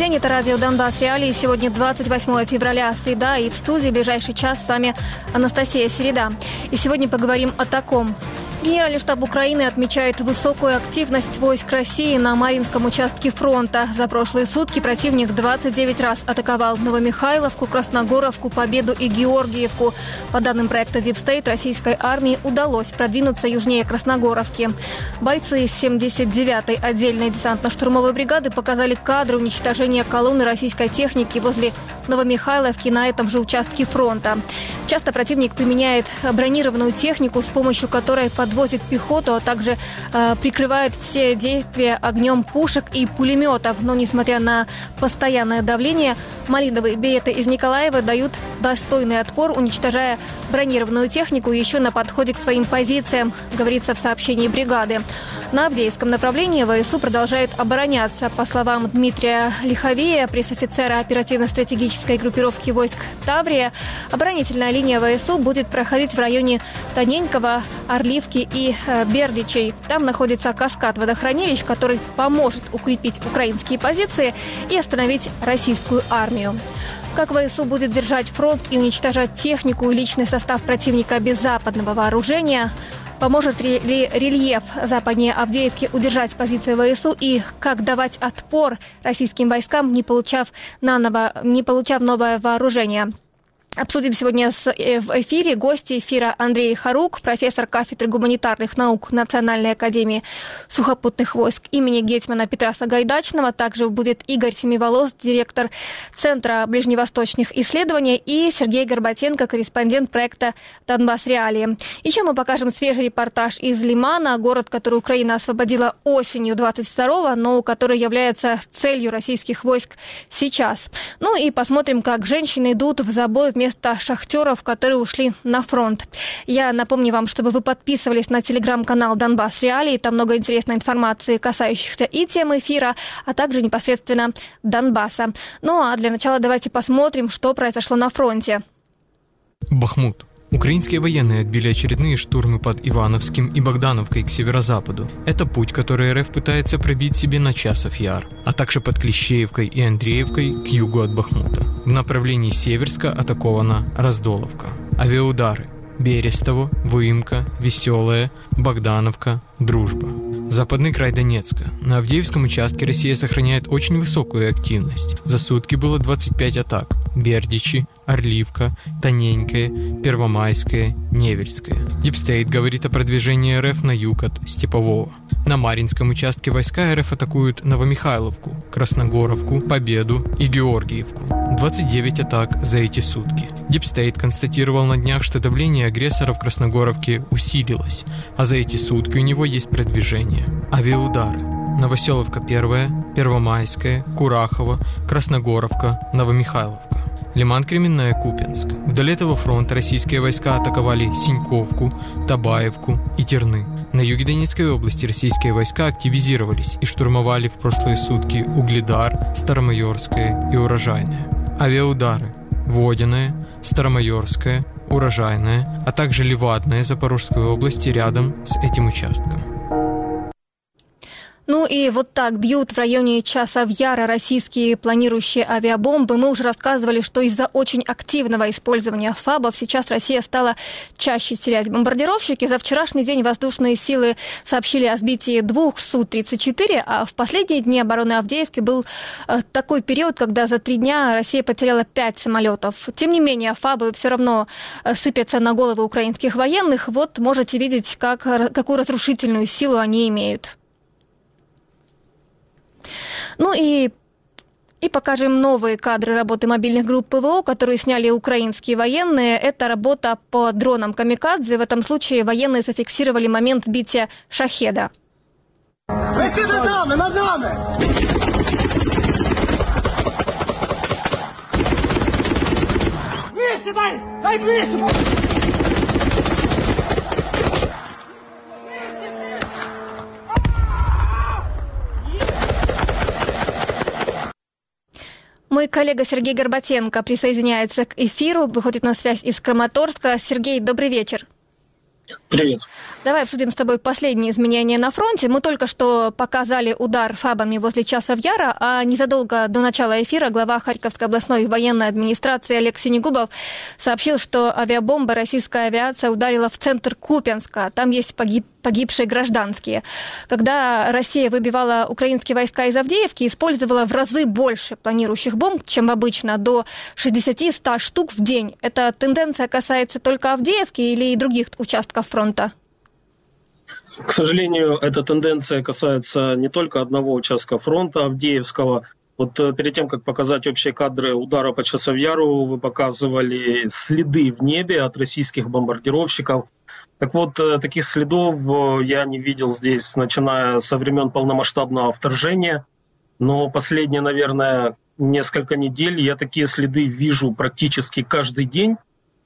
день, это радио Донбасс Реалии. Сегодня 28 февраля, среда, и в студии в ближайший час с вами Анастасия Середа. И сегодня поговорим о таком. Генеральный штаб Украины отмечает высокую активность войск России на Маринском участке фронта. За прошлые сутки противник 29 раз атаковал Новомихайловку, Красногоровку, Победу и Георгиевку. По данным проекта State, российской армии удалось продвинуться южнее Красногоровки. Бойцы из 79-й отдельной десантно-штурмовой бригады показали кадры уничтожения колонны российской техники возле Новомихайловки на этом же участке фронта. Часто противник применяет бронированную технику, с помощью которой под подвозит пехоту, а также э, прикрывает все действия огнем пушек и пулеметов. Но, несмотря на постоянное давление, малиновые береты из Николаева дают достойный отпор, уничтожая бронированную технику еще на подходе к своим позициям, говорится в сообщении бригады. На Авдеевском направлении ВСУ продолжает обороняться. По словам Дмитрия Лиховея, пресс-офицера оперативно-стратегической группировки войск Таврия, оборонительная линия ВСУ будет проходить в районе Тоненького, Орливки и э, Бердичей. Там находится каскад водохранилищ, который поможет укрепить украинские позиции и остановить российскую армию. Как ВСУ будет держать фронт и уничтожать технику и личный состав противника без западного вооружения? Поможет ли рельеф западнее Авдеевки удержать позиции ВСУ и как давать отпор российским войскам, не получав, наново, не получав новое вооружение? Обсудим сегодня э, в эфире гости эфира Андрей Харук, профессор кафедры гуманитарных наук Национальной академии сухопутных войск имени Гетмана Петра Сагайдачного. Также будет Игорь Семиволос, директор Центра ближневосточных исследований, и Сергей Горбатенко, корреспондент проекта «Донбасс Реалии». Еще мы покажем свежий репортаж из Лимана, город, который Украина освободила осенью 22-го, но который является целью российских войск сейчас. Ну и посмотрим, как женщины идут в забой вместо шахтеров, которые ушли на фронт. Я напомню вам, чтобы вы подписывались на телеграм-канал Донбасс Реалии. Там много интересной информации, касающихся и темы эфира, а также непосредственно Донбасса. Ну а для начала давайте посмотрим, что произошло на фронте. Бахмут. Украинские военные отбили очередные штурмы под Ивановским и Богдановкой к северо-западу. Это путь, который РФ пытается пробить себе на часов яр, а также под Клещеевкой и Андреевкой к югу от Бахмута. В направлении Северска атакована Раздоловка. Авиаудары. Берестово, Выемка, Веселая, Богдановка, Дружба. Западный край Донецка. На Авдеевском участке Россия сохраняет очень высокую активность. За сутки было 25 атак. Бердичи, Орливка, Тоненькая, Первомайская, Невельская. Дипстейт говорит о продвижении РФ на юг от Степового. На Маринском участке войска РФ атакуют Новомихайловку, Красногоровку, Победу и Георгиевку. 29 атак за эти сутки. Дипстейт констатировал на днях, что давление агрессора в Красногоровке усилилось, а за эти сутки у него есть продвижение. Авиаудары. Новоселовка 1, Первомайская, Курахова, Красногоровка, Новомихайловка. Лиман Кременная, Купинск. Вдали этого фронта российские войска атаковали Синьковку, Табаевку и Терны. На юге Донецкой области российские войска активизировались и штурмовали в прошлые сутки Угледар, Старомайорское и Урожайное. Авиаудары. Водяное, Старомайорское, Урожайное, а также Левадное Запорожской области рядом с этим участком. Ну и вот так бьют в районе часа в Яра российские планирующие авиабомбы. Мы уже рассказывали, что из-за очень активного использования ФАБов сейчас Россия стала чаще терять бомбардировщики. За вчерашний день воздушные силы сообщили о сбитии двух Су-34, а в последние дни обороны Авдеевки был э, такой период, когда за три дня Россия потеряла пять самолетов. Тем не менее, ФАБы все равно э, сыпятся на головы украинских военных. Вот можете видеть, как, какую разрушительную силу они имеют. Ну и и покажем новые кадры работы мобильных групп ПВО, которые сняли украинские военные. Это работа по дронам «Камикадзе». В этом случае военные зафиксировали момент сбития «Шахеда». Лети! Ближче дай! Ближче! Мой коллега Сергей Горбатенко присоединяется к эфиру, выходит на связь из Краматорска. Сергей, добрый вечер. Привет. Давай обсудим с тобой последние изменения на фронте. Мы только что показали удар фабами возле Часов Яра, а незадолго до начала эфира глава Харьковской областной военной администрации Олег Синегубов сообщил, что авиабомба российская авиация ударила в центр Купенска. Там есть погиб погибшие гражданские. Когда Россия выбивала украинские войска из Авдеевки, использовала в разы больше планирующих бомб, чем обычно, до 60-100 штук в день. Эта тенденция касается только Авдеевки или и других участков фронта? К сожалению, эта тенденция касается не только одного участка фронта Авдеевского. Вот э, перед тем, как показать общие кадры удара по Часовьяру, вы показывали следы в небе от российских бомбардировщиков – так вот, э, таких следов э, я не видел здесь, начиная со времен полномасштабного вторжения. Но последние, наверное, несколько недель я такие следы вижу практически каждый день.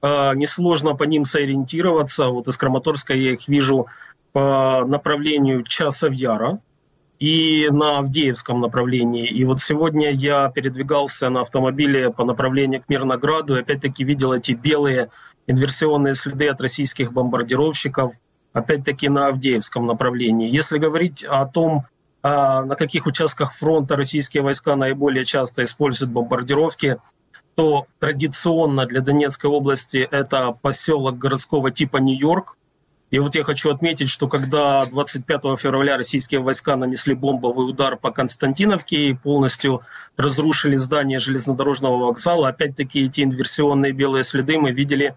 А, несложно по ним сориентироваться. Вот из Краматорска я их вижу по направлению Часов Яра и на Авдеевском направлении. И вот сегодня я передвигался на автомобиле по направлению к Мирнограду и опять-таки видел эти белые инверсионные следы от российских бомбардировщиков, опять-таки на Авдеевском направлении. Если говорить о том, а, на каких участках фронта российские войска наиболее часто используют бомбардировки, то традиционно для Донецкой области это поселок городского типа Нью-Йорк, и вот я хочу отметить, что когда 25 февраля российские войска нанесли бомбовый удар по Константиновке и полностью разрушили здание железнодорожного вокзала, опять-таки эти инверсионные белые следы мы видели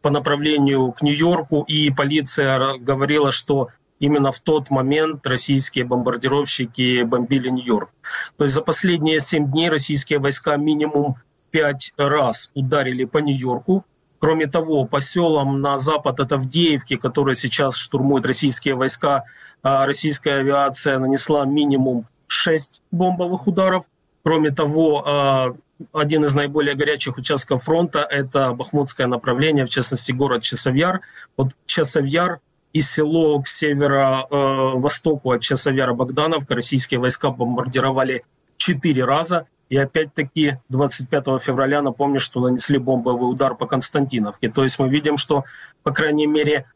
по направлению к Нью-Йорку, и полиция говорила, что именно в тот момент российские бомбардировщики бомбили Нью-Йорк. То есть за последние семь дней российские войска минимум пять раз ударили по Нью-Йорку, Кроме того, по селам на запад от Авдеевки, которые сейчас штурмуют российские войска, а, российская авиация нанесла минимум 6 бомбовых ударов. Кроме того, а, один из наиболее горячих участков фронта – это Бахмутское направление, в частности, город Часовьяр. Вот Часовьяр и село к северо-востоку от Часовьяра Богдановка российские войска бомбардировали четыре раза. И опять-таки 25 февраля, напомню, что нанесли бомбовый удар по Константиновке. То есть мы видим, что, по крайней мере,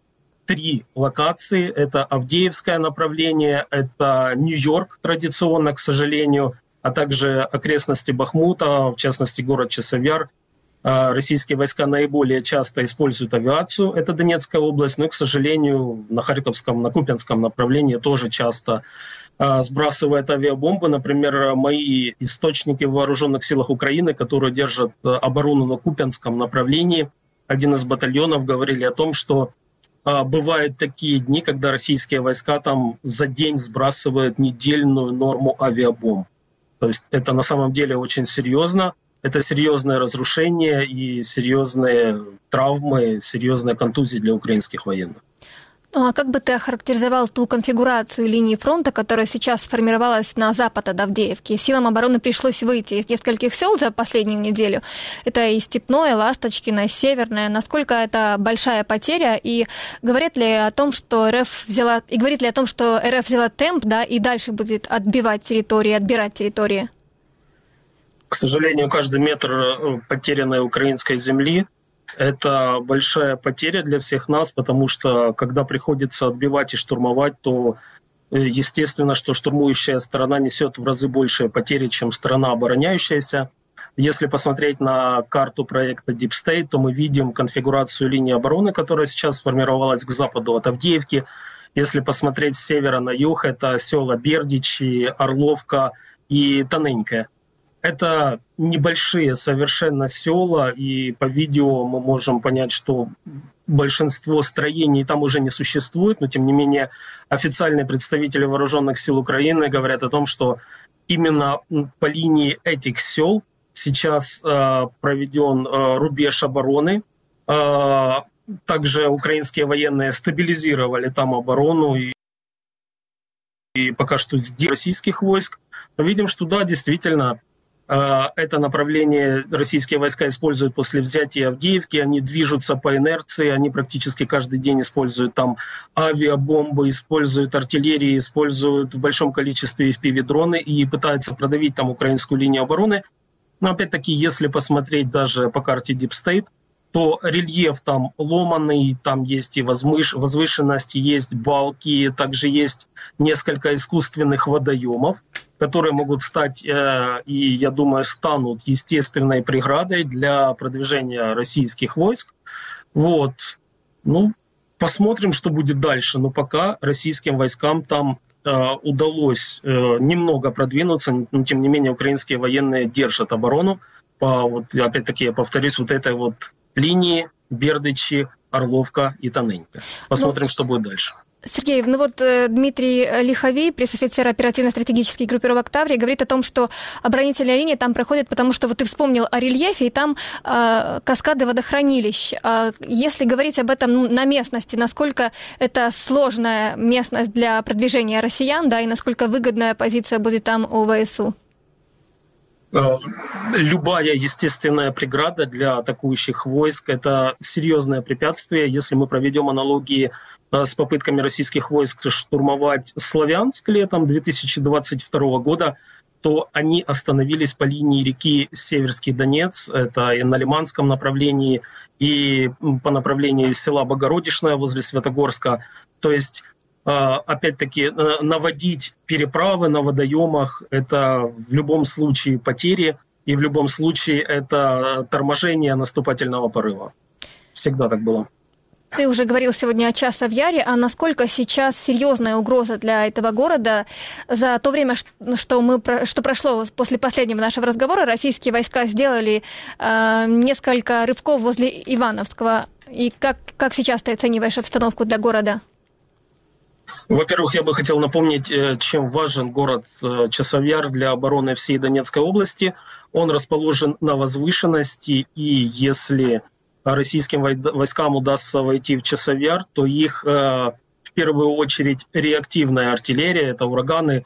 три локации. Это Авдеевское направление, это Нью-Йорк традиционно, к сожалению, а также окрестности Бахмута, в частности город Часовьяр. А, российские войска наиболее часто используют авиацию, это Донецкая область, но, к сожалению, на Харьковском, на Купинском направлении тоже часто а, сбрасывает авиабомбы. Например, мои источники в вооруженных силах Украины, которые держат э, оборону на Купянском направлении, один из батальонов говорили о том, что а, бывают такие дни, когда российские войска там за день сбрасывают недельную норму авиабомб. То есть это на самом деле очень серьезно. Это серьезное разрушение и серьезные травмы, серьезные контузии для украинских военных. Ну, а как бы ты охарактеризовал ту конфигурацию линии фронта, которая сейчас сформировалась на запад от Авдеевки? Силам обороны пришлось выйти из нескольких сел за последнюю неделю. Это и Степное, Ласточкино, Северное. Насколько это большая потеря? И говорит ли о том, что РФ взяла, и говорит ли о том, что РФ взяла темп, да, и дальше будет отбивать территории, отбирать территории? К сожалению, каждый метр э, потерянной украинской земли это большая потеря для всех нас, потому что когда приходится отбивать и штурмовать, то э, естественно, что штурмующая сторона несет в разы большие потери, чем сторона обороняющаяся. Если посмотреть на карту проекта Deep State, то мы видим конфигурацию линии обороны, которая сейчас сформировалась к западу от Авдеевки. Если посмотреть с севера на юг, это села Бердичи, Орловка и Тоненькая. Это небольшие совершенно села, и по видео мы можем понять, что большинство строений там уже не существует, но тем не менее официальные представители вооруженных сил Украины говорят о том, что именно по линии этих сел сейчас э, проведен э, рубеж обороны. Э, также украинские военные стабилизировали там оборону и, и пока что с российских войск. Мы видим, что да, действительно, это направление российские войска используют после взятия Авдеевки. Они движутся по инерции, они практически каждый день используют там авиабомбы, используют артиллерию, используют в большом количестве FPV-дроны и пытаются продавить там украинскую линию обороны. Но опять-таки, если посмотреть даже по карте Deep State, то рельеф там ломанный, там есть и возвыш, возвышенности, есть балки, также есть несколько искусственных водоемов, которые могут стать, э, и я думаю, станут естественной преградой для продвижения российских войск. Вот. Ну, посмотрим, что будет дальше. Но пока российским войскам там э, удалось э, немного продвинуться, но тем не менее украинские военные держат оборону по, вот, опять-таки, я повторюсь, вот этой вот линии Бердычи, Орловка и Тоненька. Посмотрим, ну, что будет дальше. Сергей, ну вот э, Дмитрий Лиховей, пресс-офицер оперативно-стратегических группировок Таврии, говорит о том, что оборонительная линия там проходит, потому что вот ты вспомнил о рельефе, и там э, каскады водохранилищ. Э, если говорить об этом ну, на местности, насколько это сложная местность для продвижения россиян, да, и насколько выгодная позиция будет там у ВСУ? Э, любая естественная преграда для атакующих войск – это серьезное препятствие. Если мы проведем аналогии э, с попытками российских войск штурмовать Славянск летом 2022 года, то они остановились по линии реки Северский Донец, это и на Лиманском направлении, и по направлению села Богородишное возле Светогорска. То есть а, опять-таки, э, наводить переправы на водоемах – это в любом случае потери, и в любом случае это торможение наступательного порыва. Всегда так было. Ты уже говорил сегодня о Часовьяре, а насколько сейчас серьезная угроза для этого города? За то время, что, мы, что прошло после последнего нашего разговора, российские войска сделали э, несколько рывков возле Ивановского. И как, как сейчас ты оцениваешь обстановку для города? Во-первых, я бы хотел напомнить, э, чем важен город э, Часовьяр для обороны всей Донецкой области. Он расположен на возвышенности, и если российским войскам удастся войти в Часовьяр, то их э, в первую очередь реактивная артиллерия, это ураганы,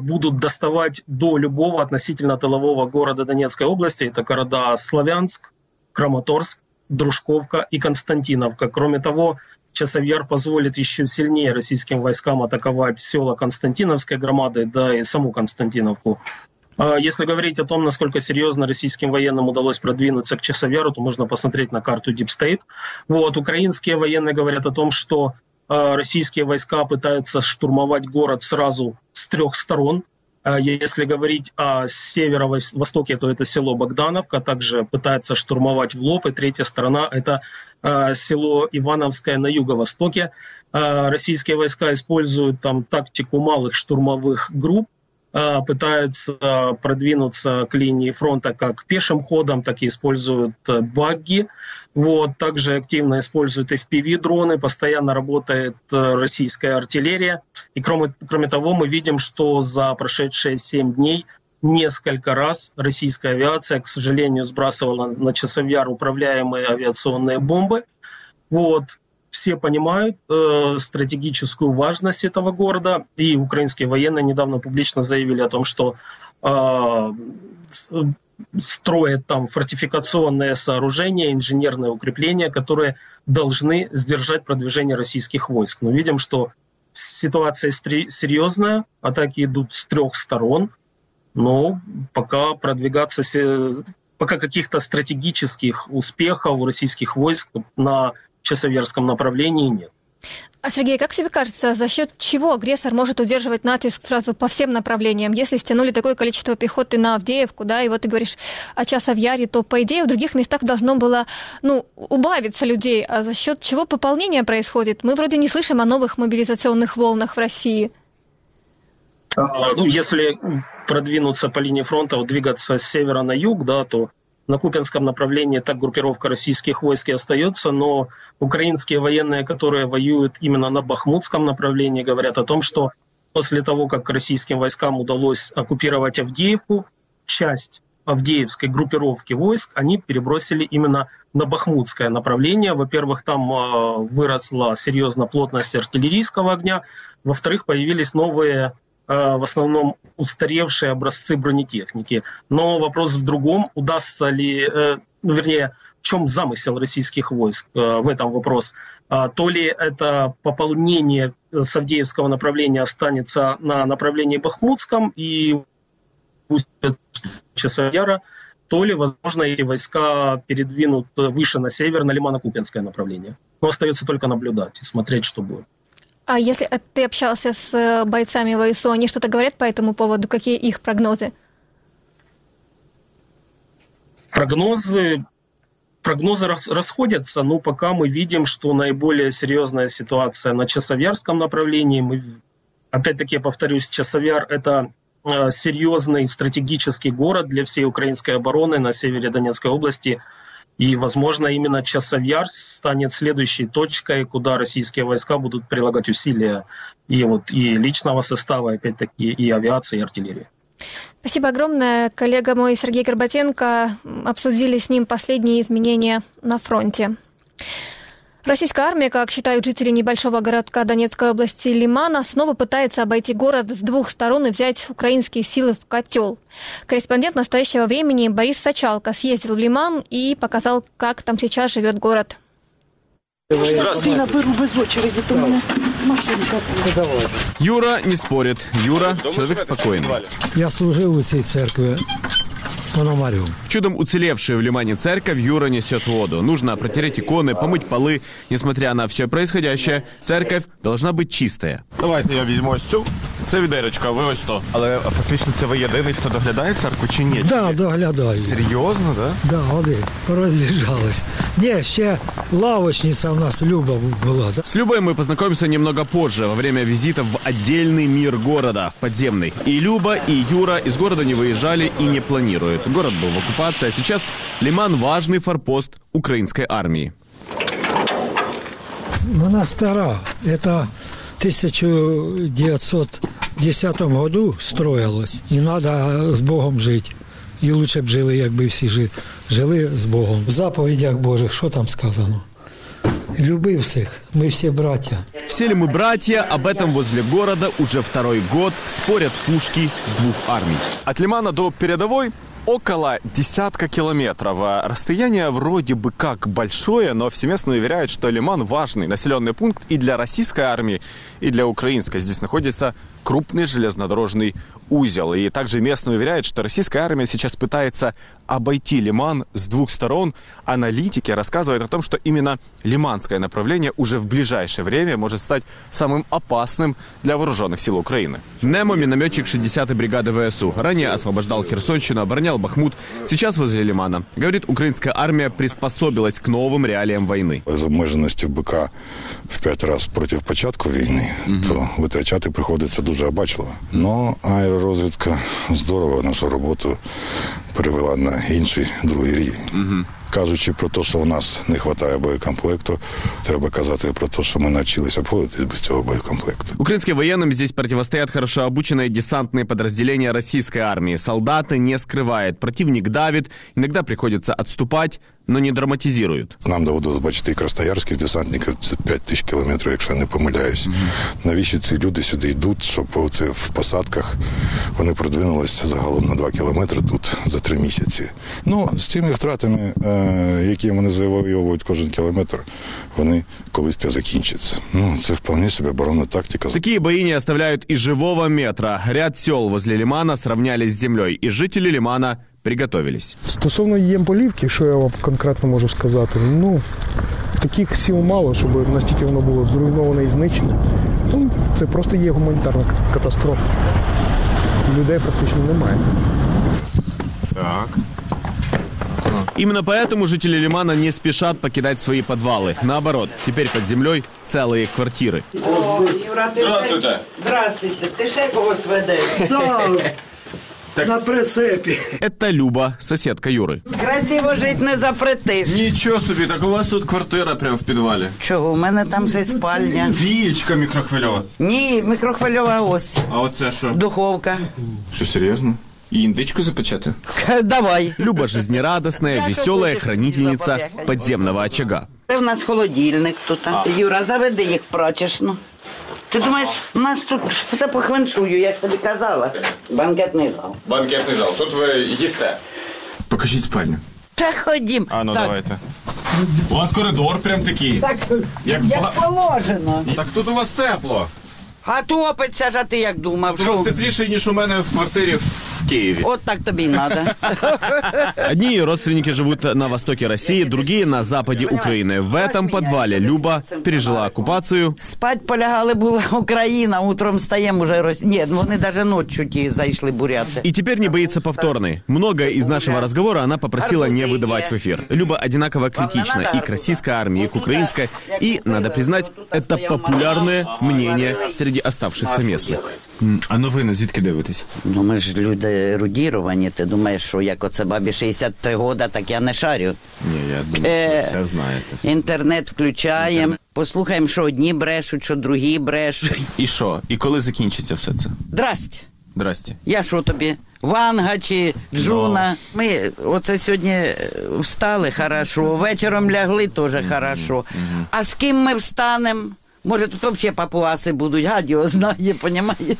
будут доставать до любого относительно тылового города Донецкой области. Это города Славянск, Краматорск, Дружковка и Константиновка. Кроме того, Часовьяр позволит еще сильнее российским войскам атаковать села Константиновской громады, да и саму Константиновку. А если говорить о том, насколько серьезно российским военным удалось продвинуться к Часовьяру, то можно посмотреть на карту Deep State. Вот, украинские военные говорят о том, что а, российские войска пытаются штурмовать город сразу с трех сторон. А если говорить о северо-востоке, то это село Богдановка, также пытается штурмовать в лоб, и третья сторона – это село Ивановское на юго-востоке. Российские войска используют там тактику малых штурмовых групп, пытаются продвинуться к линии фронта как пешим ходом, так и используют э, багги. Вот, также активно используют FPV-дроны, постоянно работает э, российская артиллерия. И кроме, кроме того, мы видим, что за прошедшие 7 дней несколько раз российская авиация, к сожалению, сбрасывала на часовьяр управляемые авиационные бомбы. Вот. Все понимают э, стратегическую важность этого города, и украинские военные недавно публично заявили о том, что э, строят там фортификационные сооружения, инженерные укрепления, которые должны сдержать продвижение российских войск. Но видим, что ситуация серьезная, атаки идут с трех сторон, но пока продвигаться, пока каких-то стратегических успехов у российских войск на Часоверском направлении нет. А, Сергей, как тебе кажется, за счет чего агрессор может удерживать натиск сразу по всем направлениям? Если стянули такое количество пехоты на Авдеевку, да, и вот ты говоришь о час в Яре, то, по идее, в других местах должно было, ну, убавиться людей. А за счет чего пополнение происходит? Мы вроде не слышим о новых мобилизационных волнах в России. А, ну, если продвинуться по линии фронта, вот двигаться с севера на юг, да, то на Купинском направлении так группировка российских войск и остается, но украинские военные, которые воюют именно на Бахмутском направлении, говорят о том, что после того, как российским войскам удалось оккупировать Авдеевку, часть Авдеевской группировки войск они перебросили именно на Бахмутское направление. Во-первых, там э, выросла серьезно плотность артиллерийского огня. Во-вторых, появились новые в основном устаревшие образцы бронетехники. Но вопрос в другом, удастся ли, э, ну, вернее, в чем замысел российских войск э, в этом вопрос. А, то ли это пополнение Савдеевского направления останется на направлении Бахмутском и Часовяра, то ли, возможно, эти войска передвинут выше на север, на Лимано-Купинское направление. Но остается только наблюдать и смотреть, что будет. А если э, ты общался с э, бойцами ВСУ, они что-то говорят по этому поводу? Какие их прогнозы? Прогнозы Прогнозы расходятся, но пока мы видим, что наиболее серьезная ситуация на Часовярском направлении. Мы, опять-таки, я повторюсь, Часовяр – это э, серьезный стратегический город для всей украинской обороны на севере Донецкой области. И, возможно, именно Часовяр станет следующей точкой, куда российские войска будут прилагать усилия и, вот, и личного состава, опять-таки, и авиации, и артиллерии. Спасибо огромное. Коллега мой Сергей Горбатенко обсудили с ним последние изменения на фронте. Российская армия, как считают жители небольшого городка Донецкой области Лимана, снова пытается обойти город с двух сторон и взять украинские силы в котел. Корреспондент настоящего времени Борис Сачалко съездил в Лиман и показал, как там сейчас живет город. Здравствуйте. наберу без очереди, то мене машинка. Юра не спорит. Юра человек спокойный. Я служив у цій церкві Пономарю. Чудом уцелевшая в Лимане церковь Юра несет воду. Нужно протереть иконы, помыть полы. Несмотря на все происходящее, церковь должна быть чистая. Давайте я візьму ось цю. Це відеречка, ви ось то. Але фактично це ви єдиний, хто доглядає церкву чи ні? Да, доглядаю. Серйозно, да? Да, вони пороз'їжджались. Ні, ще лавочниця в нас Люба була. да. С Любой мы познакомимся немного позже, во время визита в отдельный мир города, в подземный. И Люба, и Юра из города не выезжали и не планируют. Город был в оккупации, а сейчас Лиман – важный форпост украинской армии. Вона стара. Это в 1910 году строилась. І треба з Богом жити. І лучше б жили, якби всі жи- жили з Богом. В заповідях Божих, що там сказано? Люби всіх, ми всі браття. Все ли мы братья, об этом возле города уже второй год спорят пушки двух армий. От Лимана до передовой около десятка километров. А Расстояние вроде бы как большое, но все местные уверяют, что Лиман важный населенный пункт и для российской армии, и для украинской. Здесь находится крупный железнодорожный узел. И также местные уверяют, что российская армия сейчас пытается обойти Лиман с двух сторон. Аналитики рассказывают о том, что именно лиманское направление уже в ближайшее время может стать самым опасным для вооруженных сил Украины. Немо – минометчик 60-й бригады ВСУ. Ранее освобождал Херсонщину, оборонял Бахмут. Сейчас возле Лимана. Говорит, украинская армия приспособилась к новым реалиям войны. з обмеженості БК в п'ять разів проти початку війни, то витрачати приходиться дуже обачливо. Ну, аеророзвідка здорово нашу роботу Перевела на інший другий рівень Кажучи про те, що у нас не вистачає боєкомплекту, треба казати про те, що ми навчилися обходитись без цього боєкомплекту. Украинским военным здесь противостоят хорошо обученные десантные подразделения российской армии. Солдаты не скрывают. Противник давит, иногда приходится отступать, но не драматизируют. Нам доводилось бачити і красноярських десантників, це 5 тисяч кілометрів, якщо я не помиляюсь. Навіщо ці люди сюди йдуть, щоб оце в посадках вони продвинулися загалом на 2 кілометри тут за 3 місяці. Ну, з цими втратами, е, які вони завоюють кожен кілометр, вони колись це закінчаться. Ну, це вполне собі оборонна тактика. Такие бои не оставляют и живого метра. Ряд сел возле Лимана сравнялись с землей, и жители Лимана приготовились. Стосовно Ємполівки, що я вам конкретно можу сказати, ну таких сіл мало, щоб настільки воно було зруйноване і знищене. Ну, це просто є гуманітарна катастрофа. Людей практично немає. Именно поэтому жители Лимана не спешат покидать свои подвалы. Наоборот, теперь под землей целые квартиры. Юра, ти Здравствуйте. Здравствуйте. Ти ще когось ведеш. На прицепі. Это Люба, соседка Юры. Красиво жити не запретиш. Нічого собі, так у вас тут квартира прямо в підвалі. Чого? У мене там ще спальня. Вієчка мікрохвильова. Ні, мікрохвильова ось. А оце що? Духовка. Що серйозно? Індичку запечати? Давай. Люба жизнерадостная, веселая хранительница подземного очага. Це в нас холодильник тут. Юра, заведи їх в прачечну. Ти думаєш, у нас тут все по хвеншую, я ж тобі казала. Банкетний зал. Банкетний зал. Тут ви їсте. Покажіть спальню. Та ходім. А ну так, давайте. У вас коридор прям такий. Так, Як як положено. Так тут у вас тепло. А топиться ж, а ти як думав? У вас Що? тепліше, ніж у мене в квартирі в В Киеве. От так тобі й треба. Одни родственники живут на востоке России, другие на западе Украины. В этом подвале Люба пережила оккупацию, Спать полягали була Україна, утром стаємо уже Рос... Ні, ну вони навіть ночі ті зайшли буряти. и теперь не боится повторной. Многое из нашего разговора она попросила не выдавать в эфир. Люба одинаково критична и к российской армии, и к украинской. И, надо признать, это популярное мнение среди оставшихся местных. А новини звідки дивитесь? Ну ми ж люди ерудіровані, ти думаєш, що як оце бабі 63 года, так я не шарю. Ні, я думаю, Е, все знаєте. Інтернет включаємо, послухаємо, що одні брешуть, що другі брешуть. І що? І коли закінчиться все це? Здрасте. Здрасте. Я що тобі? Ванга чи Джуна. Ми оце сьогодні е, встали хорошо, вечором лягли теж хорошо. А з ким ми встанемо? Може, тут взагалі папуаси будуть, гад його знає, понімаєш?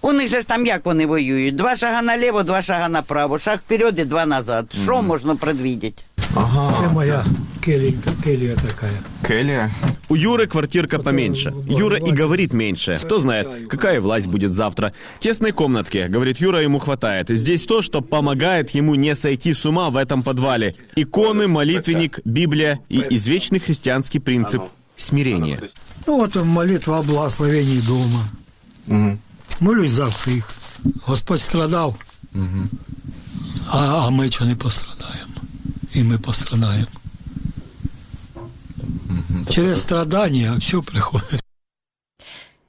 У них же ж там як вони воюють? Два шага наліво, два шага направо, шаг вперед і два назад. Що можна предвидіти? Ага. Це моя келінька, келія така. Келія. У Юры квартирка поменьше. Юра и говорит меньше. Кто знает, какая власть будет завтра. Тесной комнатки, говорит Юра, ему хватает. Здесь то, что помогает ему не сойти с ума в этом подвале. Иконы, молитвенник, Библия и извечный христианский принцип смирения. Ну, от молитва о благословенні дома. Молюсь за всіх. Господь страдав, а, а ми чого не пострадаємо. І ми пострадаємо. Через страдання все приходить.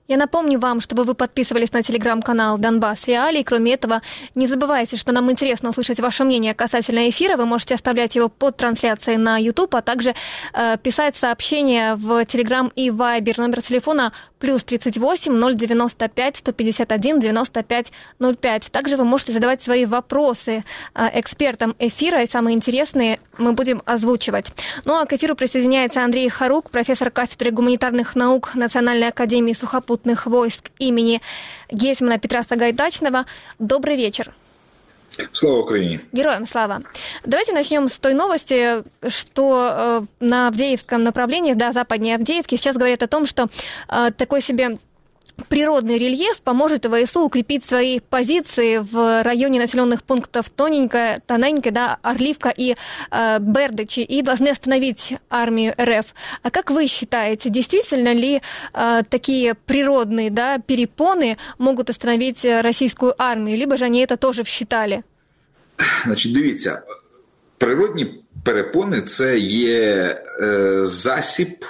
Я напомню вам, чтобы вы подписывались на телеграм-канал Донбасс Реалии. Кроме этого, не забывайте, что нам интересно услышать ваше мнение касательно эфира. Вы можете оставлять его под трансляцией на YouTube, а также э, писать сообщения в Телеграм и Вайбер. Номер телефона плюс 38 095 151 95 05. Также вы можете задавать свои вопросы э, экспертам эфира, и самые интересные мы будем озвучивать. Ну а к эфиру присоединяется Андрей Харук, профессор кафедры гуманитарных наук Национальной академии сухопутных войск имени Гетьмана Петра Сагайдачного. Добрый вечер. Слава Украине! Героям слава. Давайте начнем с той новости, что э, на Авдеевском направлении, да, западнее Авдеевки, сейчас говорят о том, что э, такой себе природный рельеф поможет ВСУ укрепить свои позиции в районе населенных пунктов Тоненькая, Тоненькая, да, Орливка и э, Бердычи и должны остановить армию РФ. А как вы считаете, действительно ли э, такие природные да, перепоны могут остановить э, российскую армию, либо же они это тоже всчитали? Значить, дивіться, природні перепони це є е, засіб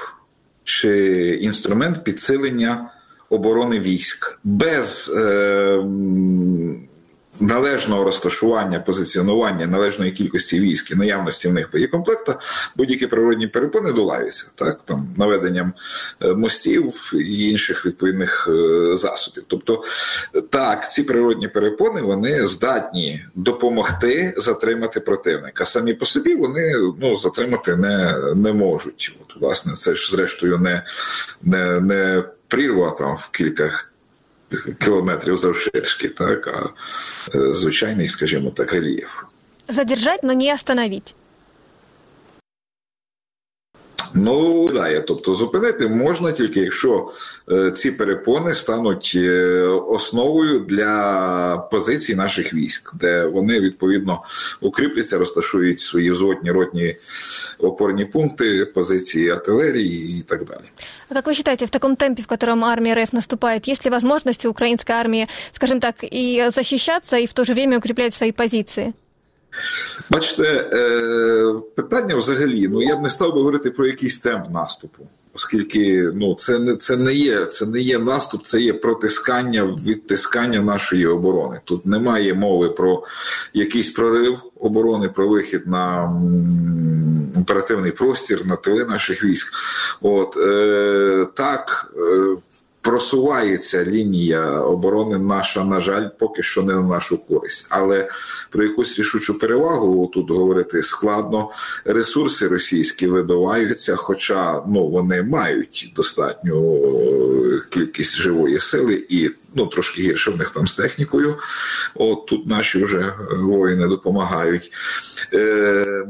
чи інструмент підсилення Оборони військ. Без е, належного розташування, позиціонування належної кількості військ і наявності в них боєкомплекта, будь-які природні перепони долаються, так там наведенням е, мостів і інших відповідних е, засобів. Тобто, так, ці природні перепони вони здатні допомогти затримати противника. Самі по собі вони ну затримати не, не можуть. От, власне, це ж зрештою не, не, не прірва там в кілька кілометрів завширшки, так а е, звичайний, скажімо так, рельєф. Задержать, но не остановить. Ну да, я, тобто зупинити можна тільки якщо е, ці перепони стануть е, основою для позицій наших військ, де вони відповідно укріпляться, розташують свої взводні ротні опорні пункти, позиції артилерії і так далі. Как вы считаете, в таком темпе, в котором армия РФ наступает, есть ли возможность у украинской армии, скажем так, и защищаться, и в то же время укреплять свои позиции? Бачите, е, питання взагалі, ну я б не став би говорити про якийсь темп наступу, оскільки ну це не це не є це не є наступ, це є протискання, відтискання нашої оборони. Тут немає мови про якийсь прорив оборони, про вихід на оперативний простір, на тили наших військ. От е, так. Е, Просувається лінія оборони наша, на жаль, поки що не на нашу користь. Але про якусь рішучу перевагу тут говорити складно. Ресурси російські вибиваються, хоча ну вони мають достатню е, кількість живої сили і ну трошки гірше в них там з технікою. От тут наші вже воїни допомагають. Е,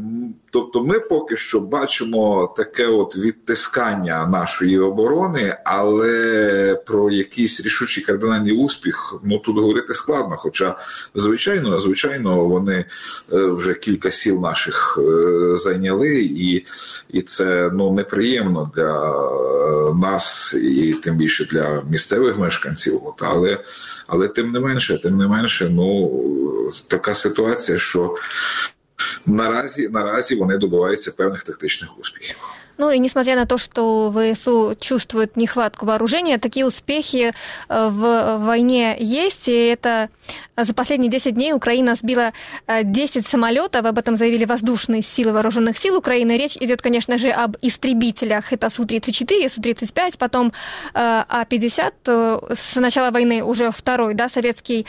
Тобто, ми поки що бачимо таке от відтискання нашої оборони, але про якийсь рішучий кардинальний успіх ну тут говорити складно. Хоча, звичайно, звичайно, вони е, вже кілька сіл наших е, зайняли, і і це ну неприємно для нас, і тим більше для місцевих мешканців. От, Але але тим не менше, тим не менше, ну така ситуація, що наразі наразі вони добиваються певних тактичних успіхів. Ну и несмотря на то, что ВСУ чувствует нехватку вооружения, такие успехи э, в войне есть. И это за последние 10 дней Украина сбила 10 э, самолетов. Об этом заявили воздушные силы вооруженных сил Украины. Речь идет, конечно же, об истребителях. Это Су-34, Су-35, потом э, А-50. С начала войны уже второй, да, советский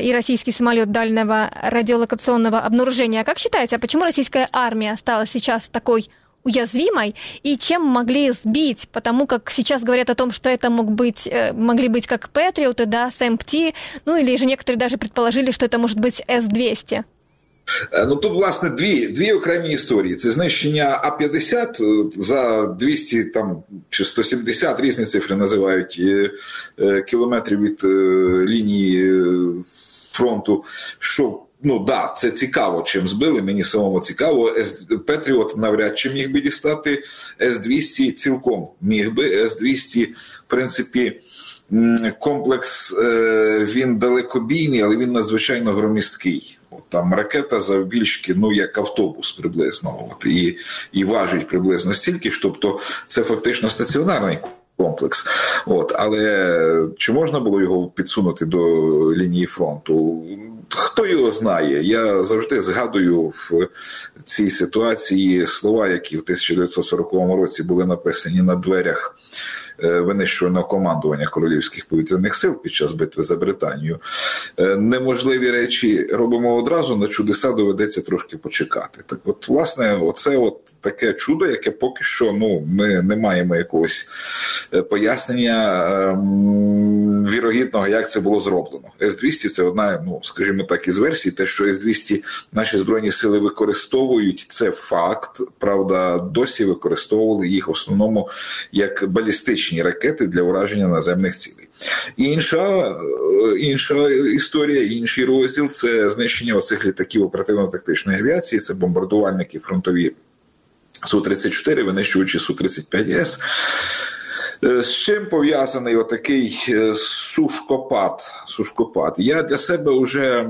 и российский самолет дальнего радиолокационного обнаружения. Как считаете, а почему российская армия стала сейчас такой уязвимой и чем могли сбить, потому как сейчас говорят о том, что это мог быть, э, могли быть как Патриоты, да, СМПТ, ну или же некоторые даже предположили, что это может быть С-200. Е, ну тут власне дві дві окремі історії. Це знищення А-50 е, за 200 там чи 170 різні цифри називають е, кілометрів від лінії фронту. Що Ну да, це цікаво, чим збили. Мені самому цікаво. Петріот навряд чи міг би дістати С-200 цілком міг би С-200, в принципі. Комплекс е, він далекобійний, але він надзвичайно громісткий. От Там ракета завбільшки, ну як автобус приблизно, от і і важить приблизно стільки ж. Тобто це фактично стаціонарний комплекс. От, Але чи можна було його підсунути до лінії фронту? Хто його знає? Я завжди згадую в цій ситуації слова, які в 1940 році були написані на дверях винищувального командування королівських повітряних сил під час битви за Британію. Е, неможливі речі робимо одразу, на чудеса доведеться трошки почекати. Так, от, власне, оце от таке чудо, яке поки що ну, ми не маємо якогось е, пояснення ем, вірогідного, як це було зроблено. С-200 це одна, ну скажімо так, із версій, те, що С-200 наші збройні сили використовують, це факт. Правда, досі використовували їх в основному як балістичні балістичні ракети для ураження наземних цілей. Інша е, інша історія, інший розділ це знищення оцих літаків оперативно-тактичної авіації, це бомбардувальники фронтові Су-34, винищуючи Су-35С. Е, з чим пов'язаний отакий е, сушкопад? сушкопад? Я для себе вже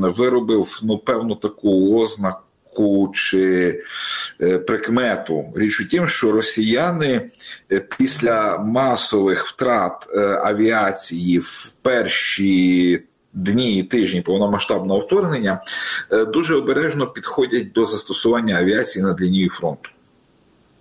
виробив ну, певну таку ознаку помилку чи е, прикмету. Річ у тім, що росіяни е, після масових втрат е, авіації в перші дні і тижні повномасштабного вторгнення дуже обережно підходять до застосування авіації над лінією фронту.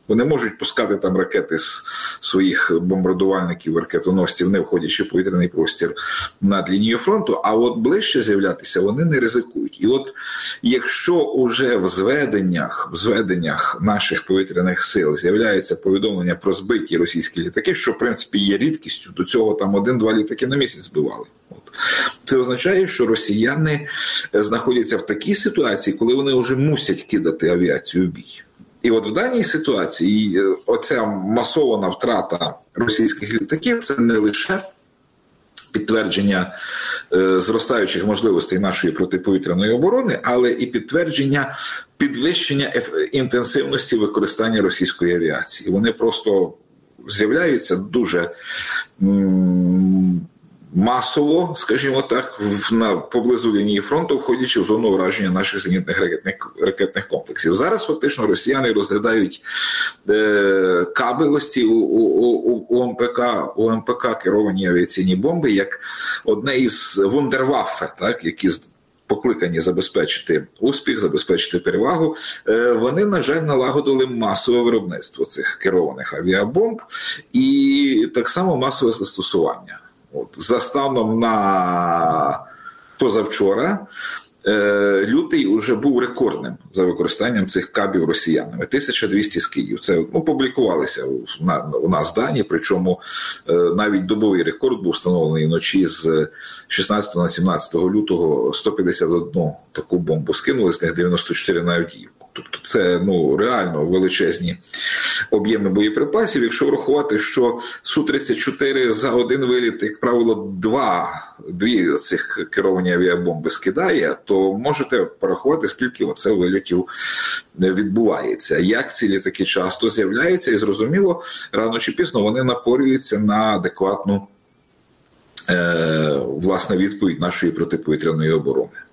Вони можуть пускати там ракети з своїх бомбардувальників, ракетоносців, не входячи в повітряний простір над лінією фронту. А от ближче з'являтися вони не ризикують. І от якщо уже в зведеннях, в зведеннях наших повітряних сил з'являється повідомлення про збиті російські літаки, що в принципі є рідкістю, до цього там один-два літаки на місяць збивали. От. Це означає, що росіяни знаходяться в такій ситуації, коли вони вже мусять кидати авіацію в бій. І от в даній ситуації е, оця масована втрата російських літаків це не лише підтвердження е, зростаючих можливостей нашої протиповітряної оборони, але і підтвердження підвищення інтенсивності використання російської авіації. Вони просто з'являються дуже. Масово, скажімо так, в на поблизу лінії фронту, входячи в зону ураження наших зенітних ракетних ракетних комплексів. Зараз фактично росіяни розглядають е, кабелості у, у, у, у МПК у МПК керовані авіаційні бомби як одне із вундерваффе, так які Покликані забезпечити успіх, забезпечити перевагу, е, вони на жаль налагодили масове виробництво цих керованих авіабомб і так само масове застосування. От, За станом на позавчора е, лютий вже був рекордним за використанням цих кабів росіянами. 1200 скидів. Це ну, публікувалися у нас дані, причому е, навіть добовий рекорд був встановлений вночі з 16 на 17 лютого 151 таку бомбу скинули, з них 94 на Авдіївку. Тобто це ну реально величезні об'єми боєприпасів. Якщо врахувати, що су 34 за один виліт, як правило, два дві цих керовані авіабомби скидає, то можете порахувати, скільки оце вилітів відбувається. Як ці літаки часто з'являються, і зрозуміло, рано чи пізно вони напорюються на адекватну е, власне відповідь нашої протиповітряної оборони.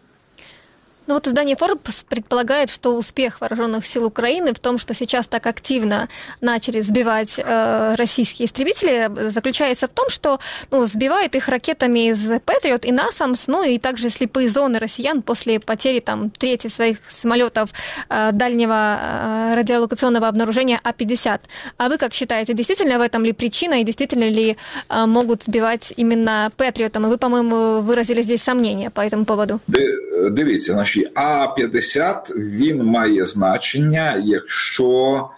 Ну вот издание Forbes предполагает, что успех вооруженных сил Украины в том, что сейчас так активно начали сбивать э, российские истребители, заключается в том, что ну, сбивают их ракетами из Патриот и Насамс, ну и также слепые зоны россиян после потери там трети своих самолетов э, дальнего э, радиолокационного обнаружения А-50. А вы как считаете, действительно в этом ли причина и действительно ли э, могут сбивать именно Патриотом? И вы, по-моему, выразили здесь сомнения по этому поводу. Дивіться, наші а-50 він має значення, якщо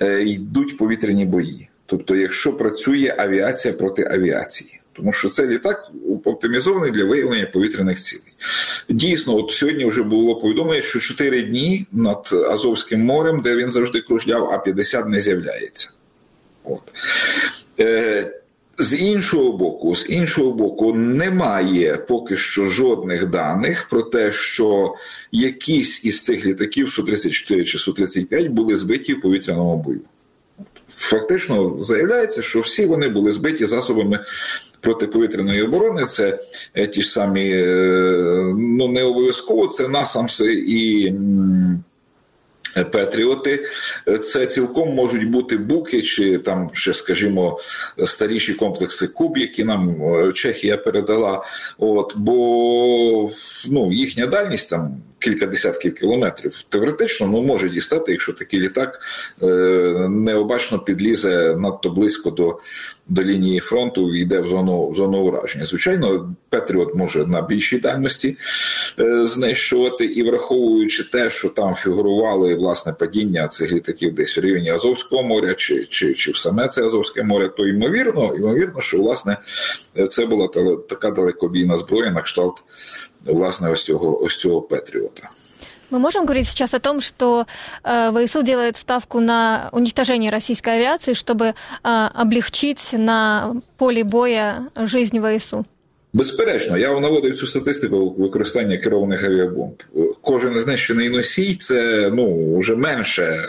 е, йдуть повітряні бої. Тобто, якщо працює авіація проти авіації. Тому що це літак оптимізований для виявлення повітряних цілей. Дійсно, от сьогодні вже було повідомлено, що 4 дні над Азовським морем, де він завжди кружляв, а 50 не з'являється. От. Е, з іншого боку, з іншого боку, немає поки що жодних даних про те, що якісь із цих літаків Су-34 чи Су-35 були збиті в повітряному бою. Фактично заявляється, що всі вони були збиті засобами протиповітряної оборони. Це е, ті ж самі, е, ну не обов'язково, це насамси і. Патріоти це цілком можуть бути буки, чи там ще, скажімо, старіші комплекси Куб, які нам е, Чехія передала. От бо ну їхня дальність там кілька десятків кілометрів. Теоретично ну може дістати, якщо такий літак е, необачно підлізе надто близько до до лінії фронту і йде в зону в зону ураження. Звичайно, Петріот може на більшій дальності е, знищувати і враховуючи те, що там фігурували власне падіння цих літаків десь в районі Азовського моря, чи чи, чи в саме це Азовське море, то ймовірно, ймовірно, що власне це була така далекобійна зброя на кшталт власне ось цього ось цього Петріота. Мы можем говорить сейчас о том, что э, ВСУ делает ставку на уничтожение российской авиации, чтобы э, облегчить на поле боя жизнь ВСУ? Безперечно, я наводив цю статистику використання керованих авіабомб. Кожен знищений носій це ну вже менше е,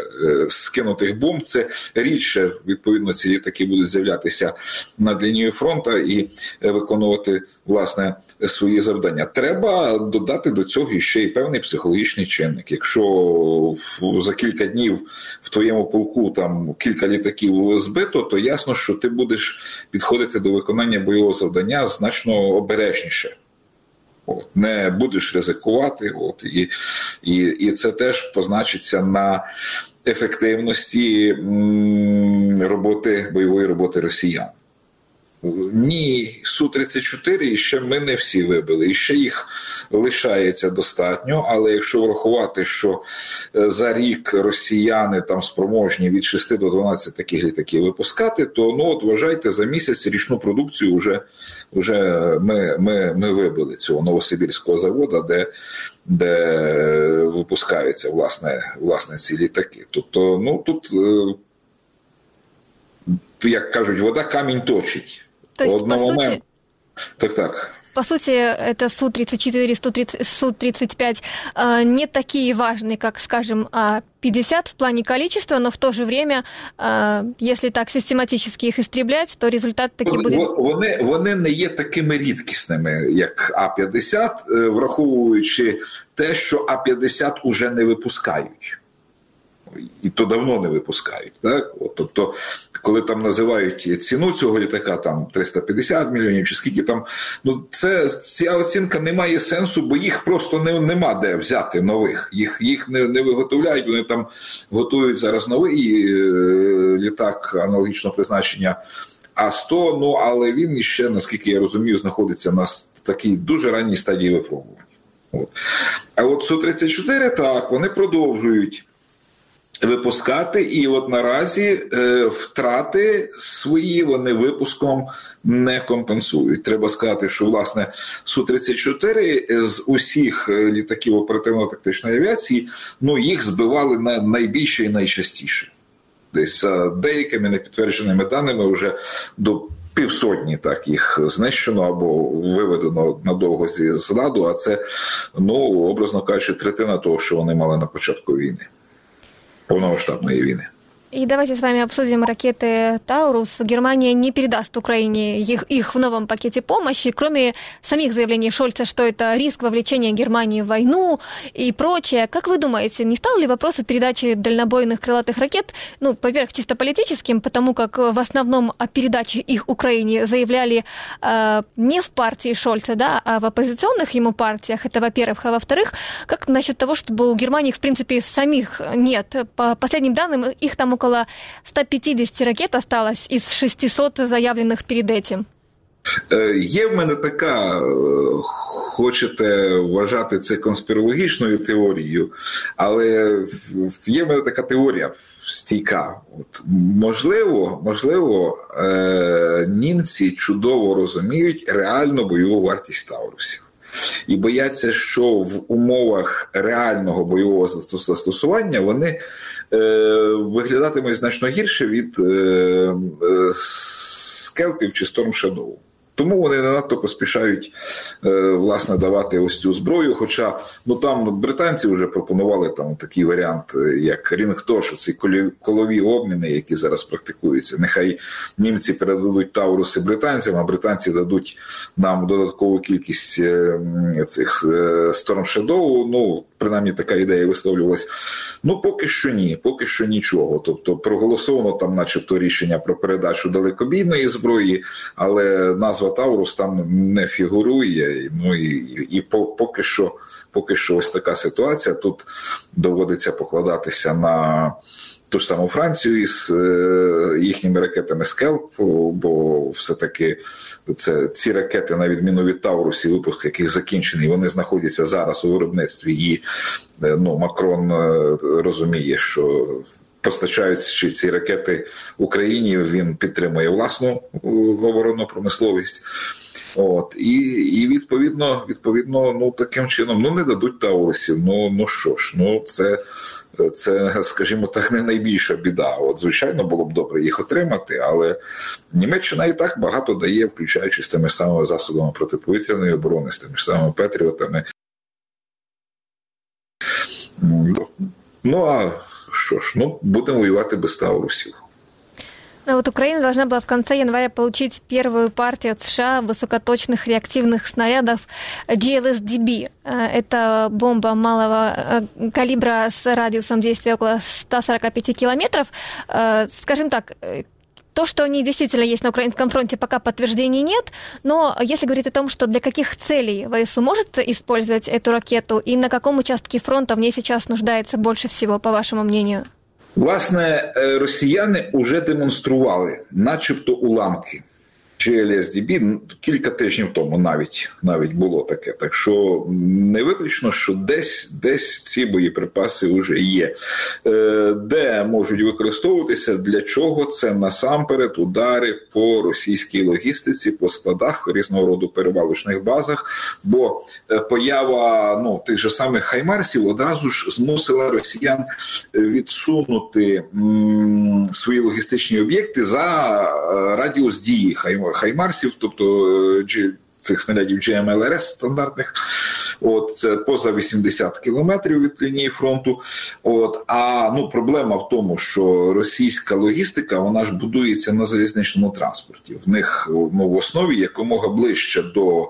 скинутих бомб. Це рідше відповідно ці літаки будуть з'являтися над лінією фронту і виконувати власне свої завдання. Треба додати до цього ще й певний психологічний чинник. Якщо за кілька днів в твоєму полку там кілька літаків збито, то ясно, що ти будеш підходити до виконання бойового завдання значно обережніше. От, Не будеш ризикувати, от, і і, і це теж позначиться на ефективності роботи бойової роботи росіян. Ні, су 34 ще ми не всі вибили, і ще їх лишається достатньо. Але якщо врахувати, що е, за рік росіяни там спроможні від 6 до 12 таких літаків випускати, то ну от вважайте за місяць річну продукцію вже вже ми ми, ми вибили цього новосибірського заводу, де де випускаються власне власне ці літаки. Тобто, ну тут. Е, як кажуть, вода камінь точить. То есть, по сути... Так, так. По сути, это Су-34, Су-35 э, не такие важные, как, скажем, А-50 в плане количества, но в то же время, э, если так систематически їх істріблять, то результат таки буде... Вони, вони не є такими рідкісними, як А-50, враховуючи те, що А-50 уже не випускають І то давно не випускають. Так? От, Тобто, коли там називають ціну цього літака, там 350 мільйонів чи скільки там, ну це ця оцінка не має сенсу, бо їх просто не, нема де взяти нових. Їх їх не не виготовляють. Вони там готують зараз новий е, літак аналогічного призначення. А 100, ну але він ще, наскільки я розумію, знаходиться на такій дуже ранній стадії випробування. От. А от Су-34 так, вони продовжують випускати, і от наразі е, втрати свої вони випуском не компенсують. Треба сказати, що власне Су-34 з усіх е, літаків оперативно-тактичної авіації ну їх збивали на найбільше і найчастіше. Десь за деякими непідтвердженими даними вже до півсотні так їх знищено або виведено надовго зі зладу. А це ну образно кажучи, третина того, що вони мали на початку війни повномасштабної війни. И давайте с вами обсудим ракеты «Таурус». Германия не передаст Украине их, их в новом пакете помощи, кроме самих заявлений Шольца, что это риск вовлечения Германии в войну и прочее. Как вы думаете, не стал ли вопрос о передаче дальнобойных крылатых ракет, ну, во-первых, чисто политическим, потому как в основном о передаче их Украине заявляли э, не в партии Шольца, да, а в оппозиционных ему партиях, это во-первых. А во-вторых, как насчет того, чтобы у Германии, в принципе, самих нет? По последним данным, их там около 150 ракет осталось из 600 заявленных перед этим. Є в мене така, хочете вважати це конспірологічною теорією, але є в мене така теорія стійка. От, Можливо, можливо, е- німці чудово розуміють реальну бойову вартість Таурусів. І бояться, що в умовах реального бойового застосування вони е, виглядатимуть значно гірше від е, е, скелпів чи Storm Shadow. Тому вони не надто поспішають е, власне давати ось цю зброю. Хоча ну там британці вже пропонували там такий варіант, е, як Рінгтош, ці колові обміни, які зараз практикуються. Нехай німці передадуть Тауруси британцям, а британці дадуть нам додаткову кількість е, цих Storm Shadow. Ну принаймні така ідея висловлювалась. Ну поки що ні, поки що нічого. Тобто проголосовано там, начебто, рішення про передачу далекобійної зброї, але назва Таурус там не фігурує. Ну і і, поки що, поки що, ось така ситуація. Тут доводиться покладатися на. Ту ж саму Францію із е, їхніми ракетами Скелп, бо все-таки це ці ракети, на відміну від Таурусів, випуск яких закінчений, вони знаходяться зараз у виробництві, і е, ну Макрон е, розуміє, що постачаючи ці ракети Україні, він підтримує власну оборонну промисловість. От і і відповідно, відповідно, ну таким чином ну не дадуть таурусів. Ну ну що ж, ну це це, скажімо так, не найбільша біда. От, звичайно, було б добре їх отримати, але Німеччина і так багато дає, включаючи з тими самими засобами протиповітряної оборони, з тими ж самими Петріотами. Ну а що ж, ну будемо воювати без Таурусів. А вот Украина должна была в конце января получить первую партию от США высокоточных реактивных снарядов GLSDB. Э, это бомба малого э, калибра с радиусом действия около 145 километров. Э, скажем так, то, что они действительно есть на украинском фронте, пока подтверждений нет, но если говорить о том, что для каких целей ВСУ может использовать эту ракету и на каком участке фронта в ней сейчас нуждается больше всего, по вашему мнению? Власне, росіяни вже демонстрували, начебто, уламки GLSDB кілька тижнів тому навіть навіть було таке. Так що не виключно, що десь десь ці боєприпаси вже є, е, де можуть використовуватися для чого це насамперед удари по російській логістиці, по складах різного роду перевалочних базах. Бо е, поява ну тих же самих хаймарсів одразу ж змусила росіян відсунути м, свої логістичні об'єкти за е, радіус дії Хаймарсів хаймарсів, тобто е, цих снарядів GMLRS стандартних, от це поза 80 кілометрів від лінії фронту. От а ну проблема в тому, що російська логістика вона ж будується на залізничному транспорті. В них ну, в основі якомога ближче до.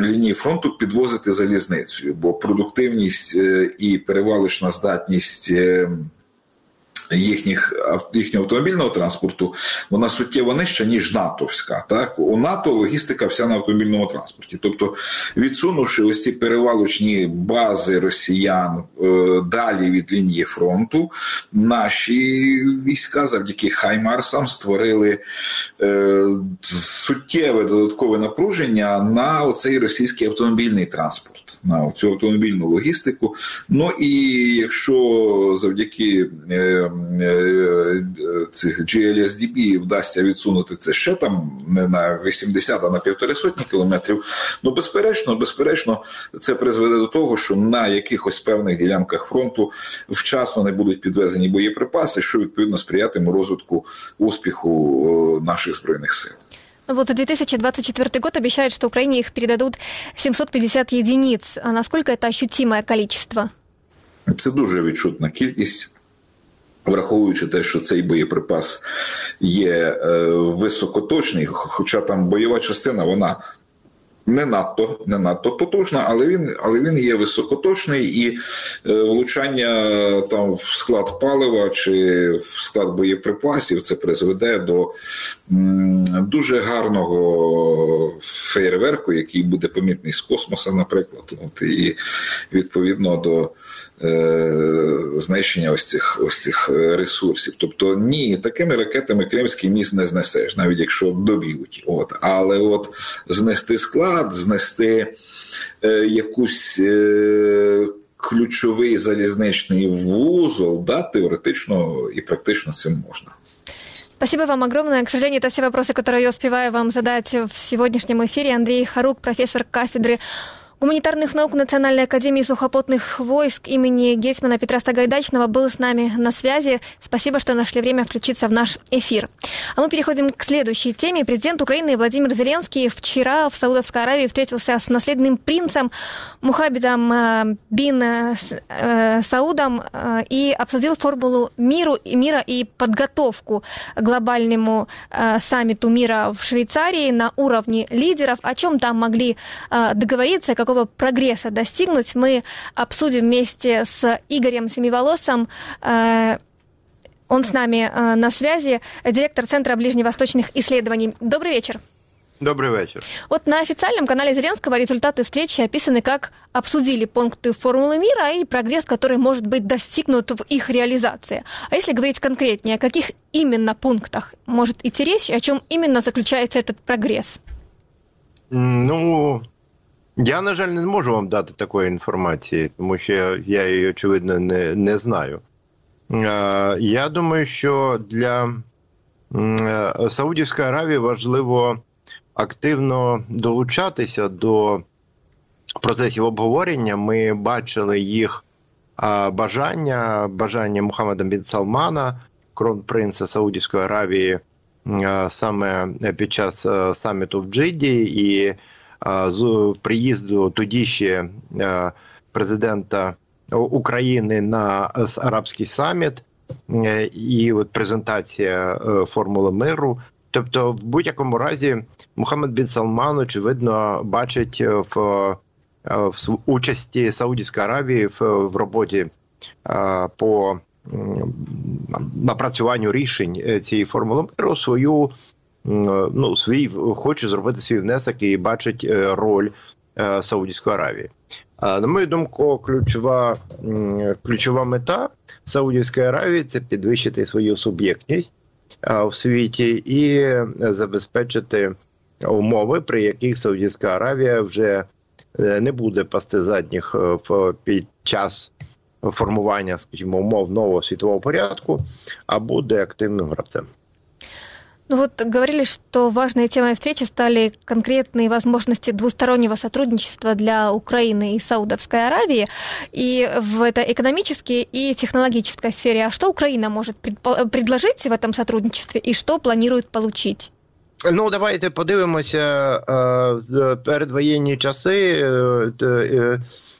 Лінії фронту підвозити залізницею, бо продуктивність е, і перевалочна здатність е, їхніх їхнього автомобільного транспорту вона суттєво нижча ніж натовська. Так у НАТО логістика вся на автомобільному транспорті. Тобто, відсунувши ось ці перевалочні бази росіян е, далі від лінії фронту, наші війська завдяки Хаймарсам створили е, суттєве додаткове напруження на оцей російський автомобільний транспорт, на цю автомобільну логістику. Ну і якщо завдяки Е, цих GLSDB вдасться відсунути це ще там не на 80, а на півтори сотні кілометрів. Ну безперечно, безперечно, це призведе до того, що на якихось певних ділянках фронту вчасно не будуть підвезені боєприпаси, що відповідно сприятиме розвитку успіху наших збройних сил. Ну вот 2024 год обещает, что Украине их передадут 750 единиц. А насколько это ощутимое количество? Це дуже відчутна кількість. Враховуючи те, що цей боєприпас є е, високоточний, хоча там бойова частина вона не надто не надто потужна, але він але він є високоточний і е, влучання там в склад палива чи в склад боєприпасів це призведе до дуже гарного фейерверку, який буде помітний з космоса, наприклад, От, і відповідно до е, знищення ось цих ось цих ресурсів. Тобто ні, такими ракетами Кримський міст не знесеш, навіть якщо доб'ють. От але от знести склад знести е, якусь е, ключовий залізничний вузол, да, теоретично и практично цим можна. Спасибо вам огромное. К сожалению, это все вопросы, которые я успеваю вам задать в сегодняшнем эфире. Андрей Харук, профессор кафедры гуманитарных наук Национальной академии сухопутных войск имени Гетьмана Петра Сагайдачного был с нами на связи. Спасибо, что нашли время включиться в наш эфир. А мы переходим к следующей теме. Президент Украины Владимир Зеленский вчера в Саудовской Аравии встретился с наследным принцем Мухаммедом э, бин э, Саудом э, и обсудил формулу миру, мира и подготовку к глобальному саммиту мира в Швейцарии на уровне лидеров. О чем там могли договориться, какого какого прогресса достигнуть, мы обсудим вместе с Игорем Семиволосом. Э, он с нами э, на связи, директор Центра ближневосточных исследований. Добрый вечер. Добрый вечер. Вот на официальном канале Зеленского результаты встречи описаны как обсудили пункты формулы мира и прогресс, который может быть достигнут в их реализации. А если говорить конкретнее, о каких именно пунктах может идти речь, о чем именно заключается этот прогресс? Ну, я, на жаль, не можу вам дати такої інформації, тому що я її, очевидно, не, не знаю. Я думаю, що для Саудівської Аравії важливо активно долучатися до процесів обговорення. Ми бачили їх бажання, бажання Мухаммеда бін Салмана, кронпринца Саудівської Аравії, саме під час саміту в Джиді. і з приїзду тоді ще президента України на арабський саміт е, і от презентація е, формули миру. Тобто, в будь-якому разі, Мухаммед Бін Салман, очевидно, бачить в в участі Саудівської Аравії в, в роботі по напрацюванню рішень е, цієї формули миру свою ну свій хоче зробити свій внесок і бачить е, роль е, Саудівської Аравії. На мою думку, ключова ключова мета Саудівської Аравії це підвищити свою суб'єктність в світі і забезпечити умови, при яких Саудівська Аравія вже е, не буде пасти задніх під час формування, скажімо, умов нового світового порядку, а буде активним гравцем. Ну вот говорили, что важной темой встречи стали конкретные возможности двустороннего сотрудничества для Украины и Саудовской Аравии и в это экономической и технологической сфере. А что Украина может предложить в этом сотрудничестве и что планирует получить? Ну, давайте подивимося передвоєнні часи.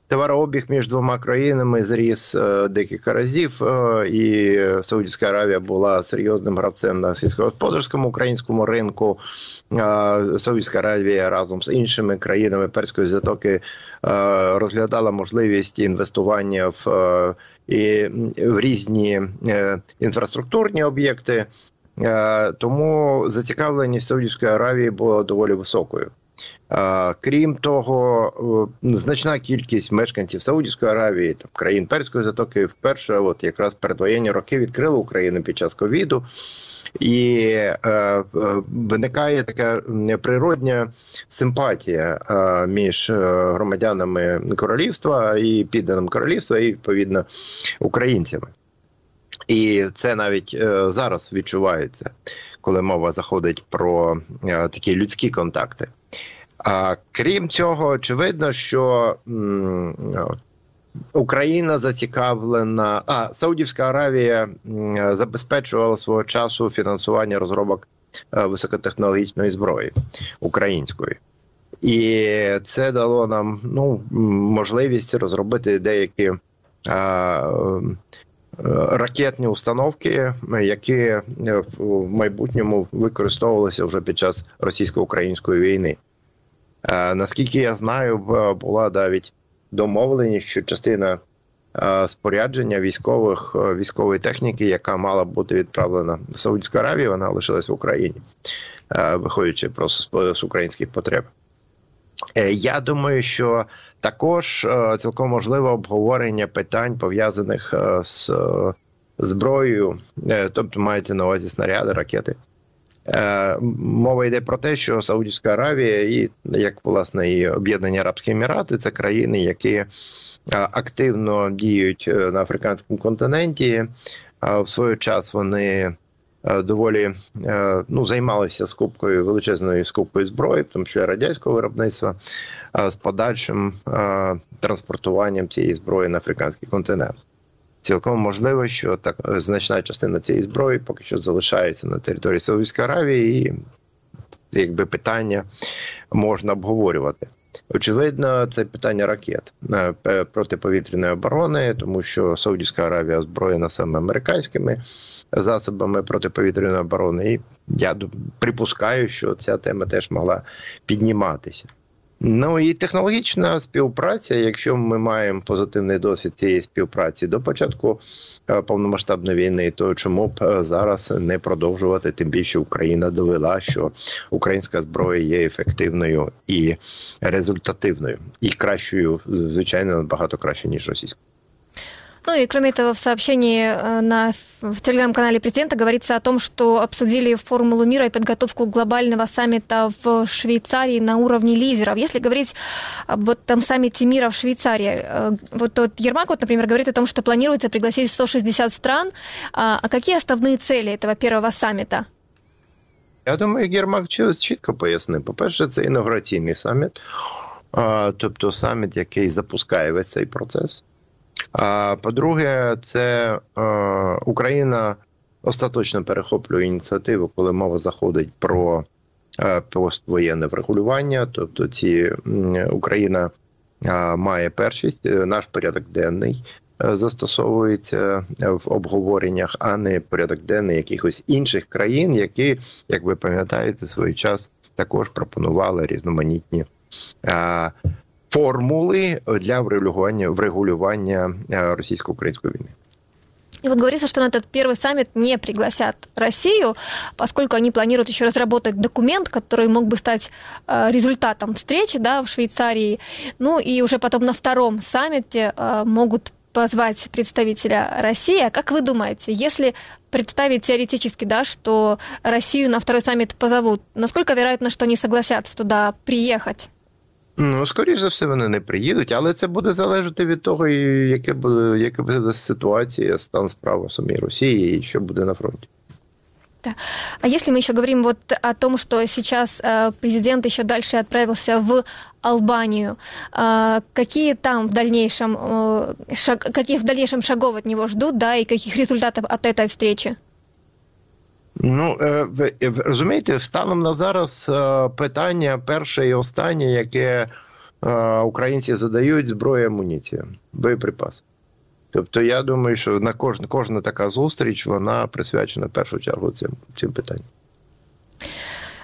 Товарообіг між двома країнами зріс е, декілька разів, е, і Саудівська Аравія була серйозним гравцем на сільськогосподарському українському ринку. Саудівська Аравія разом з іншими країнами перської затоки розглядала можливість інвестування в і в різні інфраструктурні об'єкти. Тому зацікавленість Саудівської Аравії була доволі високою. Крім того, значна кількість мешканців Саудівської Аравії, там країн Перської затоки, вперше, от якраз передвоєнні роки відкрили Україну під час ковіду. І е, е, виникає така природня симпатія е, між громадянами королівства і підданим королівства, і відповідно українцями. І це навіть е, зараз відчувається, коли мова заходить про е, такі людські контакти. А крім цього, очевидно, що Україна зацікавлена, а Саудівська Аравія забезпечувала свого часу фінансування розробок е, високотехнологічної зброї української. І це дало нам ну, можливість розробити деякі а, ракетні установки, які в майбутньому використовувалися вже під час російсько-української війни. Е, наскільки я знаю, була навіть домовленість, що частина е, спорядження військових е, військової техніки, яка мала бути відправлена в Саудівську Аравію, вона лишилась в Україні, виходячи просто з українських потреб. Я думаю, що також цілком можливе обговорення питань пов'язаних з зброєю, тобто мається на увазі снаряди, ракети. Е, мова йде про те, що Саудівська Аравія і як власне і Об'єднані Арабські Емірати це країни, які е, активно діють е, на африканському континенті. В свій час вони доволі ну, займалися скупкою величезною скупкою зброї, в тому числі радянського виробництва, з подальшим транспортуванням цієї зброї на африканський континент. Цілком можливо, що так значна частина цієї зброї поки що залишається на території Саудівської Аравії, і якби питання можна обговорювати. Очевидно, це питання ракет е, протиповітряної оборони, тому що Саудівська Аравія озброєна саме американськими засобами протиповітряної оборони. І я припускаю, що ця тема теж могла підніматися. Ну і технологічна співпраця. Якщо ми маємо позитивний досвід цієї співпраці до початку е, повномасштабної війни, то чому б е, зараз не продовжувати? Тим більше Україна довела, що українська зброя є ефективною і результативною, і кращою, звичайно, набагато краще ніж російська. Ну и кроме этого, в сообщении э, на, в телеграм-канале президента говорится о том, что обсудили формулу мира и подготовку глобального саммита в Швейцарии на уровне лидеров. Если говорить об этом саммите мира в Швейцарии, э, вот тот Ермак, вот, например, говорит о том, что планируется пригласить 160 стран. А какие основные цели этого первого саммита? Я думаю, Єрмак чітко пояснив. По-перше, це інаугураційний саміт, тобто саміт, який запускає весь цей процес. По-друге, це е, Україна остаточно перехоплює ініціативу, коли мова заходить про е, поствоєнне врегулювання. Тобто, ці Україна е, має першість, наш порядок денний. Застосовується в обговореннях, а не порядок денний якихось інших країн, які, як ви пам'ятаєте, свій час також пропонували різноманітні формулы для врегулирования, врегулирования российско-украинской войны. И вот говорится, что на этот первый саммит не пригласят Россию, поскольку они планируют еще разработать документ, который мог бы стать э, результатом встречи да, в Швейцарии. Ну и уже потом на втором саммите э, могут позвать представителя России. А как вы думаете, если представить теоретически, да, что Россию на второй саммит позовут, насколько вероятно, что они согласятся туда приехать? Ну, скоріш за все, вони не приїдуть, але це буде залежати від того, яке буде, яка буде ситуація, стан справ у самій Росії і що буде на фронті. Да. А если мы еще говорим вот о том, что сейчас э, президент еще дальше отправился в Албанию, э, какие там в дальнейшем э, шаг, каких в дальнейшем шагов от него ждут, да, и каких результатов от этой встречи? Ну е, ви розумієте, станом на зараз е, питання перше і останнє, яке е, українці задають зброю, амуніцію, боєприпаси. Тобто, я думаю, що на кожна, кожна така зустріч вона присвячена в першу чергу цим, цим питанням.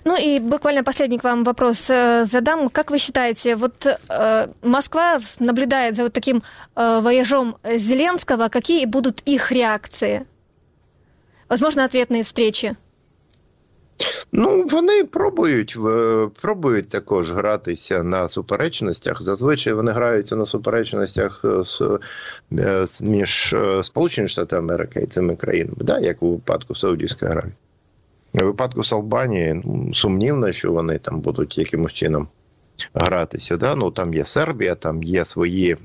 Ну и буквально последний к вам вопрос э, задам. Как вы считаете, вот э, Москва наблюдает за вот таким э, вояжом Зеленского, какие будут их реакции? Возможно, ответные встречи? Ну, вони пробують пробують також гратися на суперечностях. Зазвичай вони граються на суперечностях е, е, з- між е, Сполученими Штатами Америки і цими країнами, да, як у випадку Саудівської Аравії. У випадку з Албанії ну, сумнівно, що вони там будуть якимось чином гратися. Да? Ну, там є Сербія, там є свої,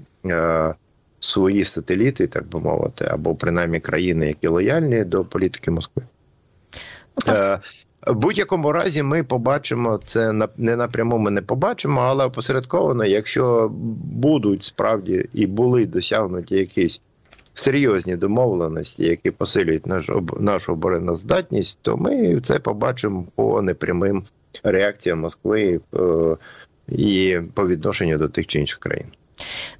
свої сателіти, так би мовити, або принаймні країни, які лояльні до політики Москви. Е, в будь-якому разі ми побачимо це не напряму. Ми не побачимо, але опосередковано, якщо будуть справді і були досягнуті якісь серйозні домовленості, які посилюють наш нашу обороноздатність, то ми це побачимо по непрямим реакціям Москви е, і по відношенню до тих чи інших країн.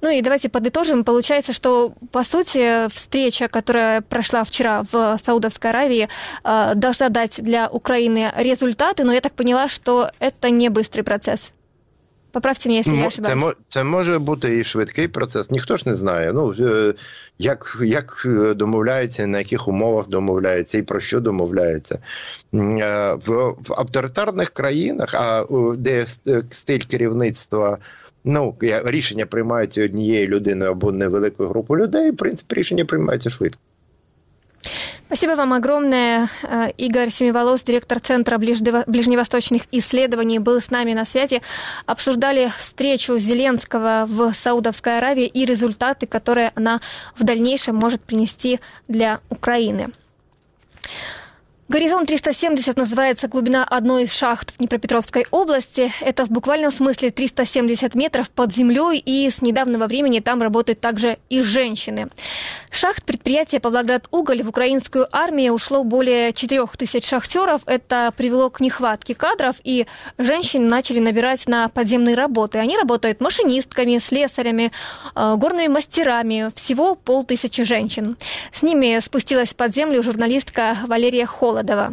Ну и давайте подытожим. Получается, что, по сути, встреча, которая прошла вчера в Саудовской Аравии, э, должна дать для Украины результаты, но я так поняла, что это не быстрый процесс. Поправьте меня, если я Мо- ошибаюсь. Це, мо- це може бути і швидкий процес. Ніхто ж не знає. Ну е, як, як е, домовляються, на яких умовах домовляються і про що домовляються. М, е, В, в авторитарних країнах, а у- де с- е, стиль керівництва. Ну, я- рішення приймаються однією людиною або невеликою групою людей. В принципі, рішення приймаються швидко. Спасибо вам огромное. Э, Игорь Семиволос, директор Центра ближнево- ближневосточных исследований, был с нами на связи. Обсуждали встречу Зеленского в Саудовской Аравии и результаты, которые она в дальнейшем может принести для Украины. Горизонт 370 называется глубина одной из шахт в Днепропетровской области. Это в буквальном смысле 370 метров под землей, и с недавнего времени там работают также и женщины. Шахт предприятия «Павлоград Уголь» в украинскую армию ушло более 4 тысяч шахтеров. Это привело к нехватке кадров, и женщин начали набирать на подземные работы. Они работают машинистками, слесарями, э, горными мастерами. Всего полтысячи женщин. С ними спустилась под землю журналистка Валерия Холодова.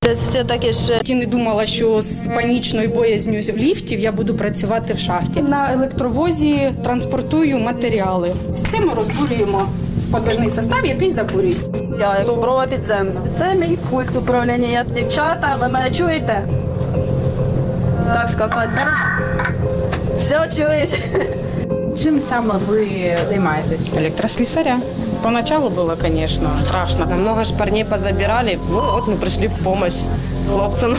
Це все-таки ж Я не думала, що з панічною боязню ліфтів я буду працювати в шахті. На електровозі транспортую матеріали. З цим ми розбурюємо подвижний состав, який закурює. я доброва підземна. Це мій пульт управління. Я дівчата, ви мене чуєте? Так сказати. Все чують. Чим саме ви займаєтесь? Электрослесаря. Поначалу было, конечно, страшно. Много ж парней позабирали. Ну вот мы пришли в помощь хлопцам.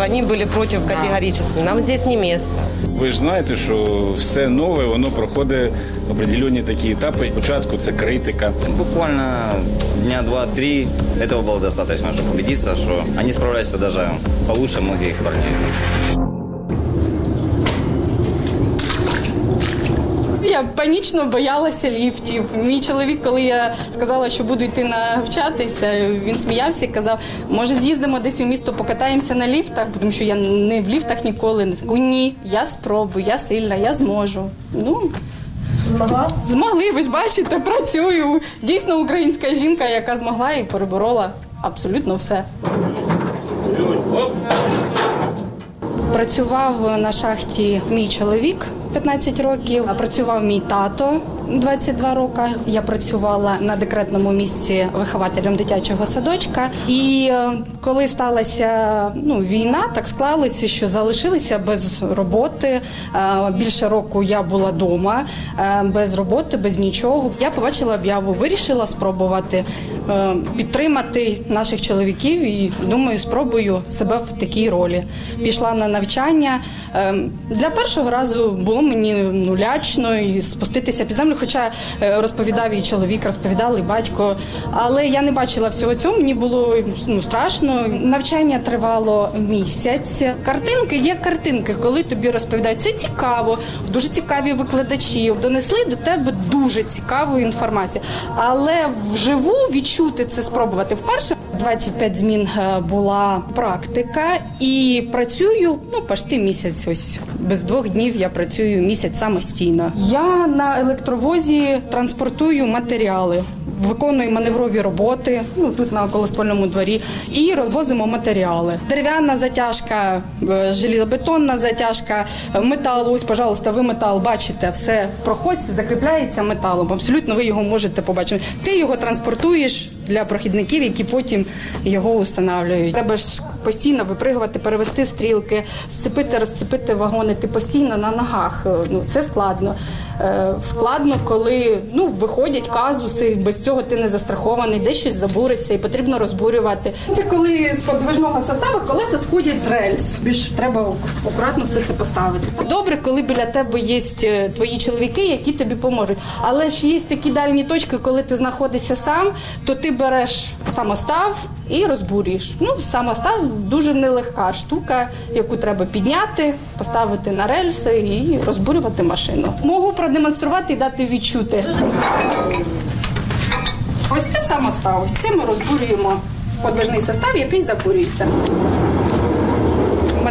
Они были против категорически. Нам здесь не место. Ви ж знаєте, що все нове, воно проходить определенні такі етапи. Спочатку це критика. Буквально дня два-три этого было достаточно, чтобы убедиться, что они справляются даже получше многих парней здесь. Я панічно боялася ліфтів. Мій чоловік, коли я сказала, що буду йти навчатися, він сміявся і казав, може з'їздимо десь у місто, покатаємося на ліфтах, тому що я не в ліфтах ніколи не сказала, ні, я спробую, я сильна, я зможу. Ну, Змогла? Змогли, ви ж бачите, працюю. Дійсно українська жінка, яка змогла і переборола абсолютно все. Працював на шахті мій чоловік 15 років, працював мій тато 22 роки. Я працювала на декретному місці вихователем дитячого садочка. І е, коли сталася ну, війна, так склалося, що залишилися без роботи. Е, Більше року я була вдома без роботи, без нічого. Я побачила об'яву, вирішила спробувати е, підтримати наших чоловіків і думаю, спробую себе в такій ролі. Пішла на навчання. Е, Для першого разу було мені ну лячно і спуститися під землю. Хоча е, розповідав і чоловік, розповідав і батько. Але я не бачила всього цього. Мені було ну страшно. Навчання тривало місяць. Картинки є картинки, коли тобі розповідають. Це цікаво, дуже цікаві викладачі. Донесли до тебе дуже цікаву інформацію. Але вживу відчути це спробувати вперше. 25 змін е, була практика і працюю ну почти місяць. Ось без двох днів я працюю місяць самостійно. Я на електровозі транспортую матеріали. Виконую маневрові роботи, ну тут на колоствольному дворі, і розвозимо матеріали. Дерев'яна затяжка, е, желізобетонна затяжка, е, метал. Ось, пожалуйста, ви метал бачите, все в проходці закріпляється металом. Абсолютно ви його можете побачити. Ти його транспортуєш для прохідників, які потім його устанавлюють. Треба ж постійно випригувати, перевести стрілки, сцепити, розцепити вагони. Ти постійно на ногах. Е, Ну це складно. Е, Складно, коли ну виходять казуси, без цього ти не застрахований, де щось забуриться і потрібно розбурювати. Це коли з подвижного составу колеса сходять з рельс. Більш треба акуратно все це поставити. Добре, коли біля тебе є е, твої чоловіки, які тобі поможуть. Але ж є такі дальні точки, коли ти знаходишся сам, то ти береш самостав і розбурюєш. Ну, самостав дуже нелегка штука, яку треба підняти, поставити на рельси і розбурювати машину. Можу продемонструвати і дати відчути. Ось це самостав. Ось це ми розбурюємо подвижний состав, який забурюється.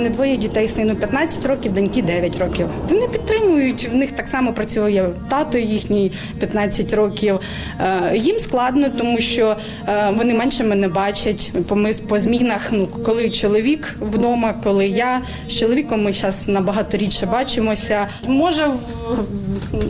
Мене двоє дітей, сину 15 років, доньки 9 років. Вони підтримують. В них так само працює тато їхній 15 років. Е, Їм складно, тому що е, вони менше мене бачать. По змінах. Ну коли чоловік вдома, коли я з чоловіком ми зараз набагато рідше бачимося. Може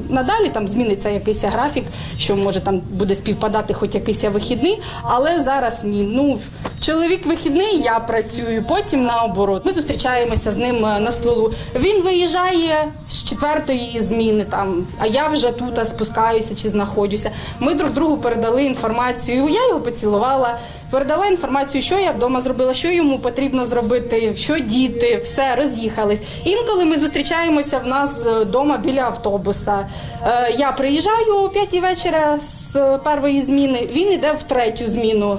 надалі там зміниться якийсь графік, що може там буде співпадати хоч якийсь вихідний, але зараз ні. Ну чоловік вихідний, я працюю, потім наоборот. Ми зустрічаємося з ним е, на стволу. Він виїжджає з четвертої зміни, там, а я вже тут спускаюся чи знаходжуся. Ми друг другу передали інформацію. Я його поцілувала, передала інформацію, що я вдома зробила, що йому потрібно зробити, що діти, все роз'їхались. Інколи ми зустрічаємося в нас вдома біля автобуса. Е, Я приїжджаю о п'ятій вечора з першої зміни. Він іде в третю зміну.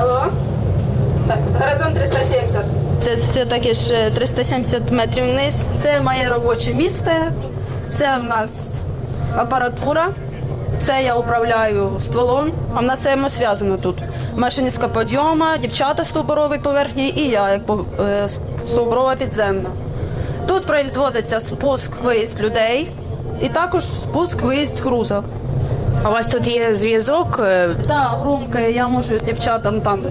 Алло? Так, горизонт 370. Це все-таки ж е, 370 метрів вниз. Це моє робоче місце. Це в нас апаратура. Це я управляю стволом. А в нас все зв'язано тут. Машиністка підйома, дівчата стовбурової поверхні і я, як е, стовбурова підземна. Тут производиться спуск виїзд людей і також спуск виїзд груза. У вас тут є зв'язок? е, Так, громко, я можу дівчатам там.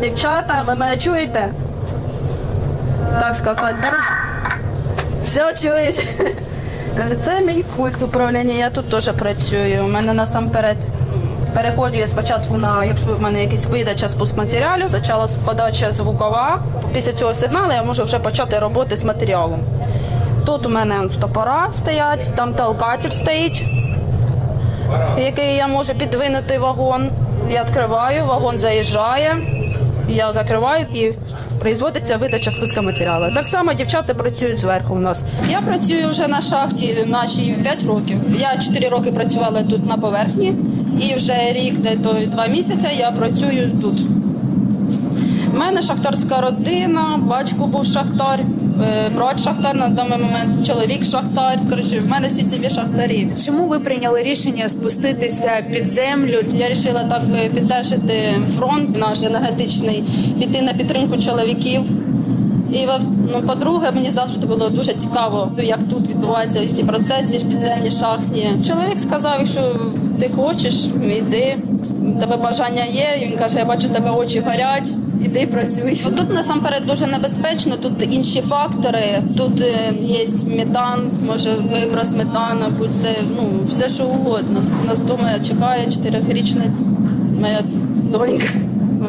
Дівчата, ви мене чуєте? Так сказати. Все чують. Це мій пульт управління, я тут теж працюю. У мене насамперед переходжу я спочатку на, якщо в мене якась видача спуск матеріалів, почалась подача звукова. Після цього сигналу я можу вже почати роботи з матеріалом. Тут у мене стопора стоять, там толкатель стоїть який я можу підвинути вагон. Я відкриваю, вагон заїжджає, я закриваю і производиться видача спуска матеріалу. Так само дівчата працюють зверху у нас. Я працюю вже на шахті нашій 5 років. Я 4 роки працювала тут на поверхні, і вже рік, де то два місяці я працюю тут. У мене шахтарська родина, батько був шахтар, брат шахтар на даний момент, чоловік шахтар. Коротше, в мене всі собі шахтарі. Чому ви прийняли рішення спуститися під землю? Я вирішила так би підтримати фронт наш енергетичний, піти на підтримку чоловіків. І ну, по-друге, мені завжди було дуже цікаво, як тут відбуваються ці процеси підземні шахтні. Чоловік сказав, якщо ти хочеш, йди. Тебе бажання є. Він каже, я бачу, тебе очі горять. Іди працюй. Тут насамперед дуже небезпечно, тут інші фактори. Тут е, є метан, може виброс метану, будь це ну, все що угодно. Нас вдома чекає чотирьохрічна моя донька.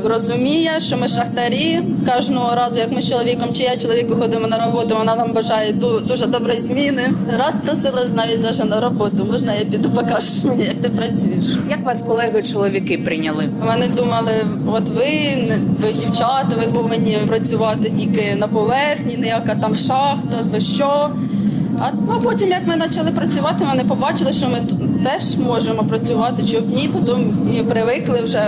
Розуміє, що ми шахтарі. Кожного разу, як ми з чоловіком, чи я чоловіку ходимо на роботу, вона нам бажає ду- дуже доброї зміни. Раз просила навіть навіть на роботу. Можна я піду покажеш мені, як ти працюєш. Як вас колеги-чоловіки прийняли? Вони думали, от ви, ви дівчата, ви повинні працювати тільки на поверхні, ніяка там шахта, ви що. А ну, потім, як ми почали працювати, вони побачили, що ми теж можемо працювати, чоб ні, потім ми привикли вже.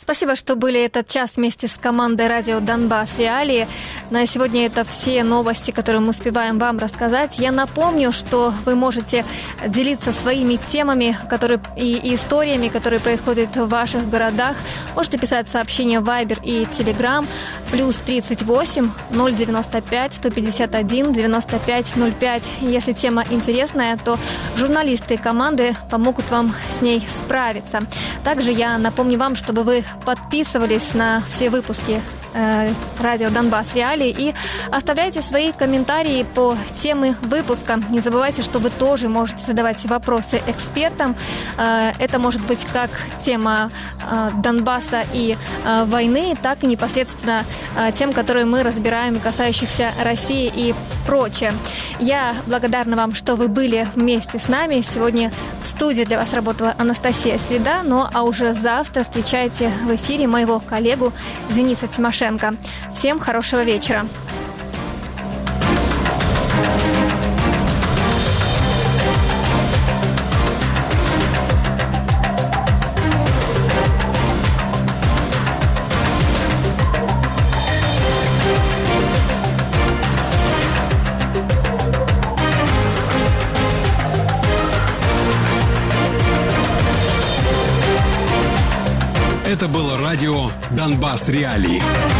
Спасибо, что были этот час вместе с командой радио «Донбасс. Реалии». На сегодня это все новости, которые мы успеваем вам рассказать. Я напомню, что вы можете делиться своими темами которые, и, историями, которые происходят в ваших городах. Можете писать сообщения Viber и Telegram. Плюс 38 095 151 95 05. Если тема интересная, то журналисты команды помогут вам с ней справиться. Также я напомню вам, чтобы вы подписывались на все выпуски э, Радио Донбасс Реалии и оставляйте свои комментарии по теме выпуска. Не забывайте, что вы тоже можете задавать вопросы экспертам. Э, Это может быть как тема э, Донбасса и э, войны, так и непосредственно э, тем, которые мы разбираем, касающихся России и прочее. Я благодарна вам, что вы были вместе с нами. Сегодня в студии для вас работала Анастасия Среда, ну а уже завтра встречайте в эфире моего коллегу Дениса Тимошенко. Всем хорошего вечера. Это реалії Реалии».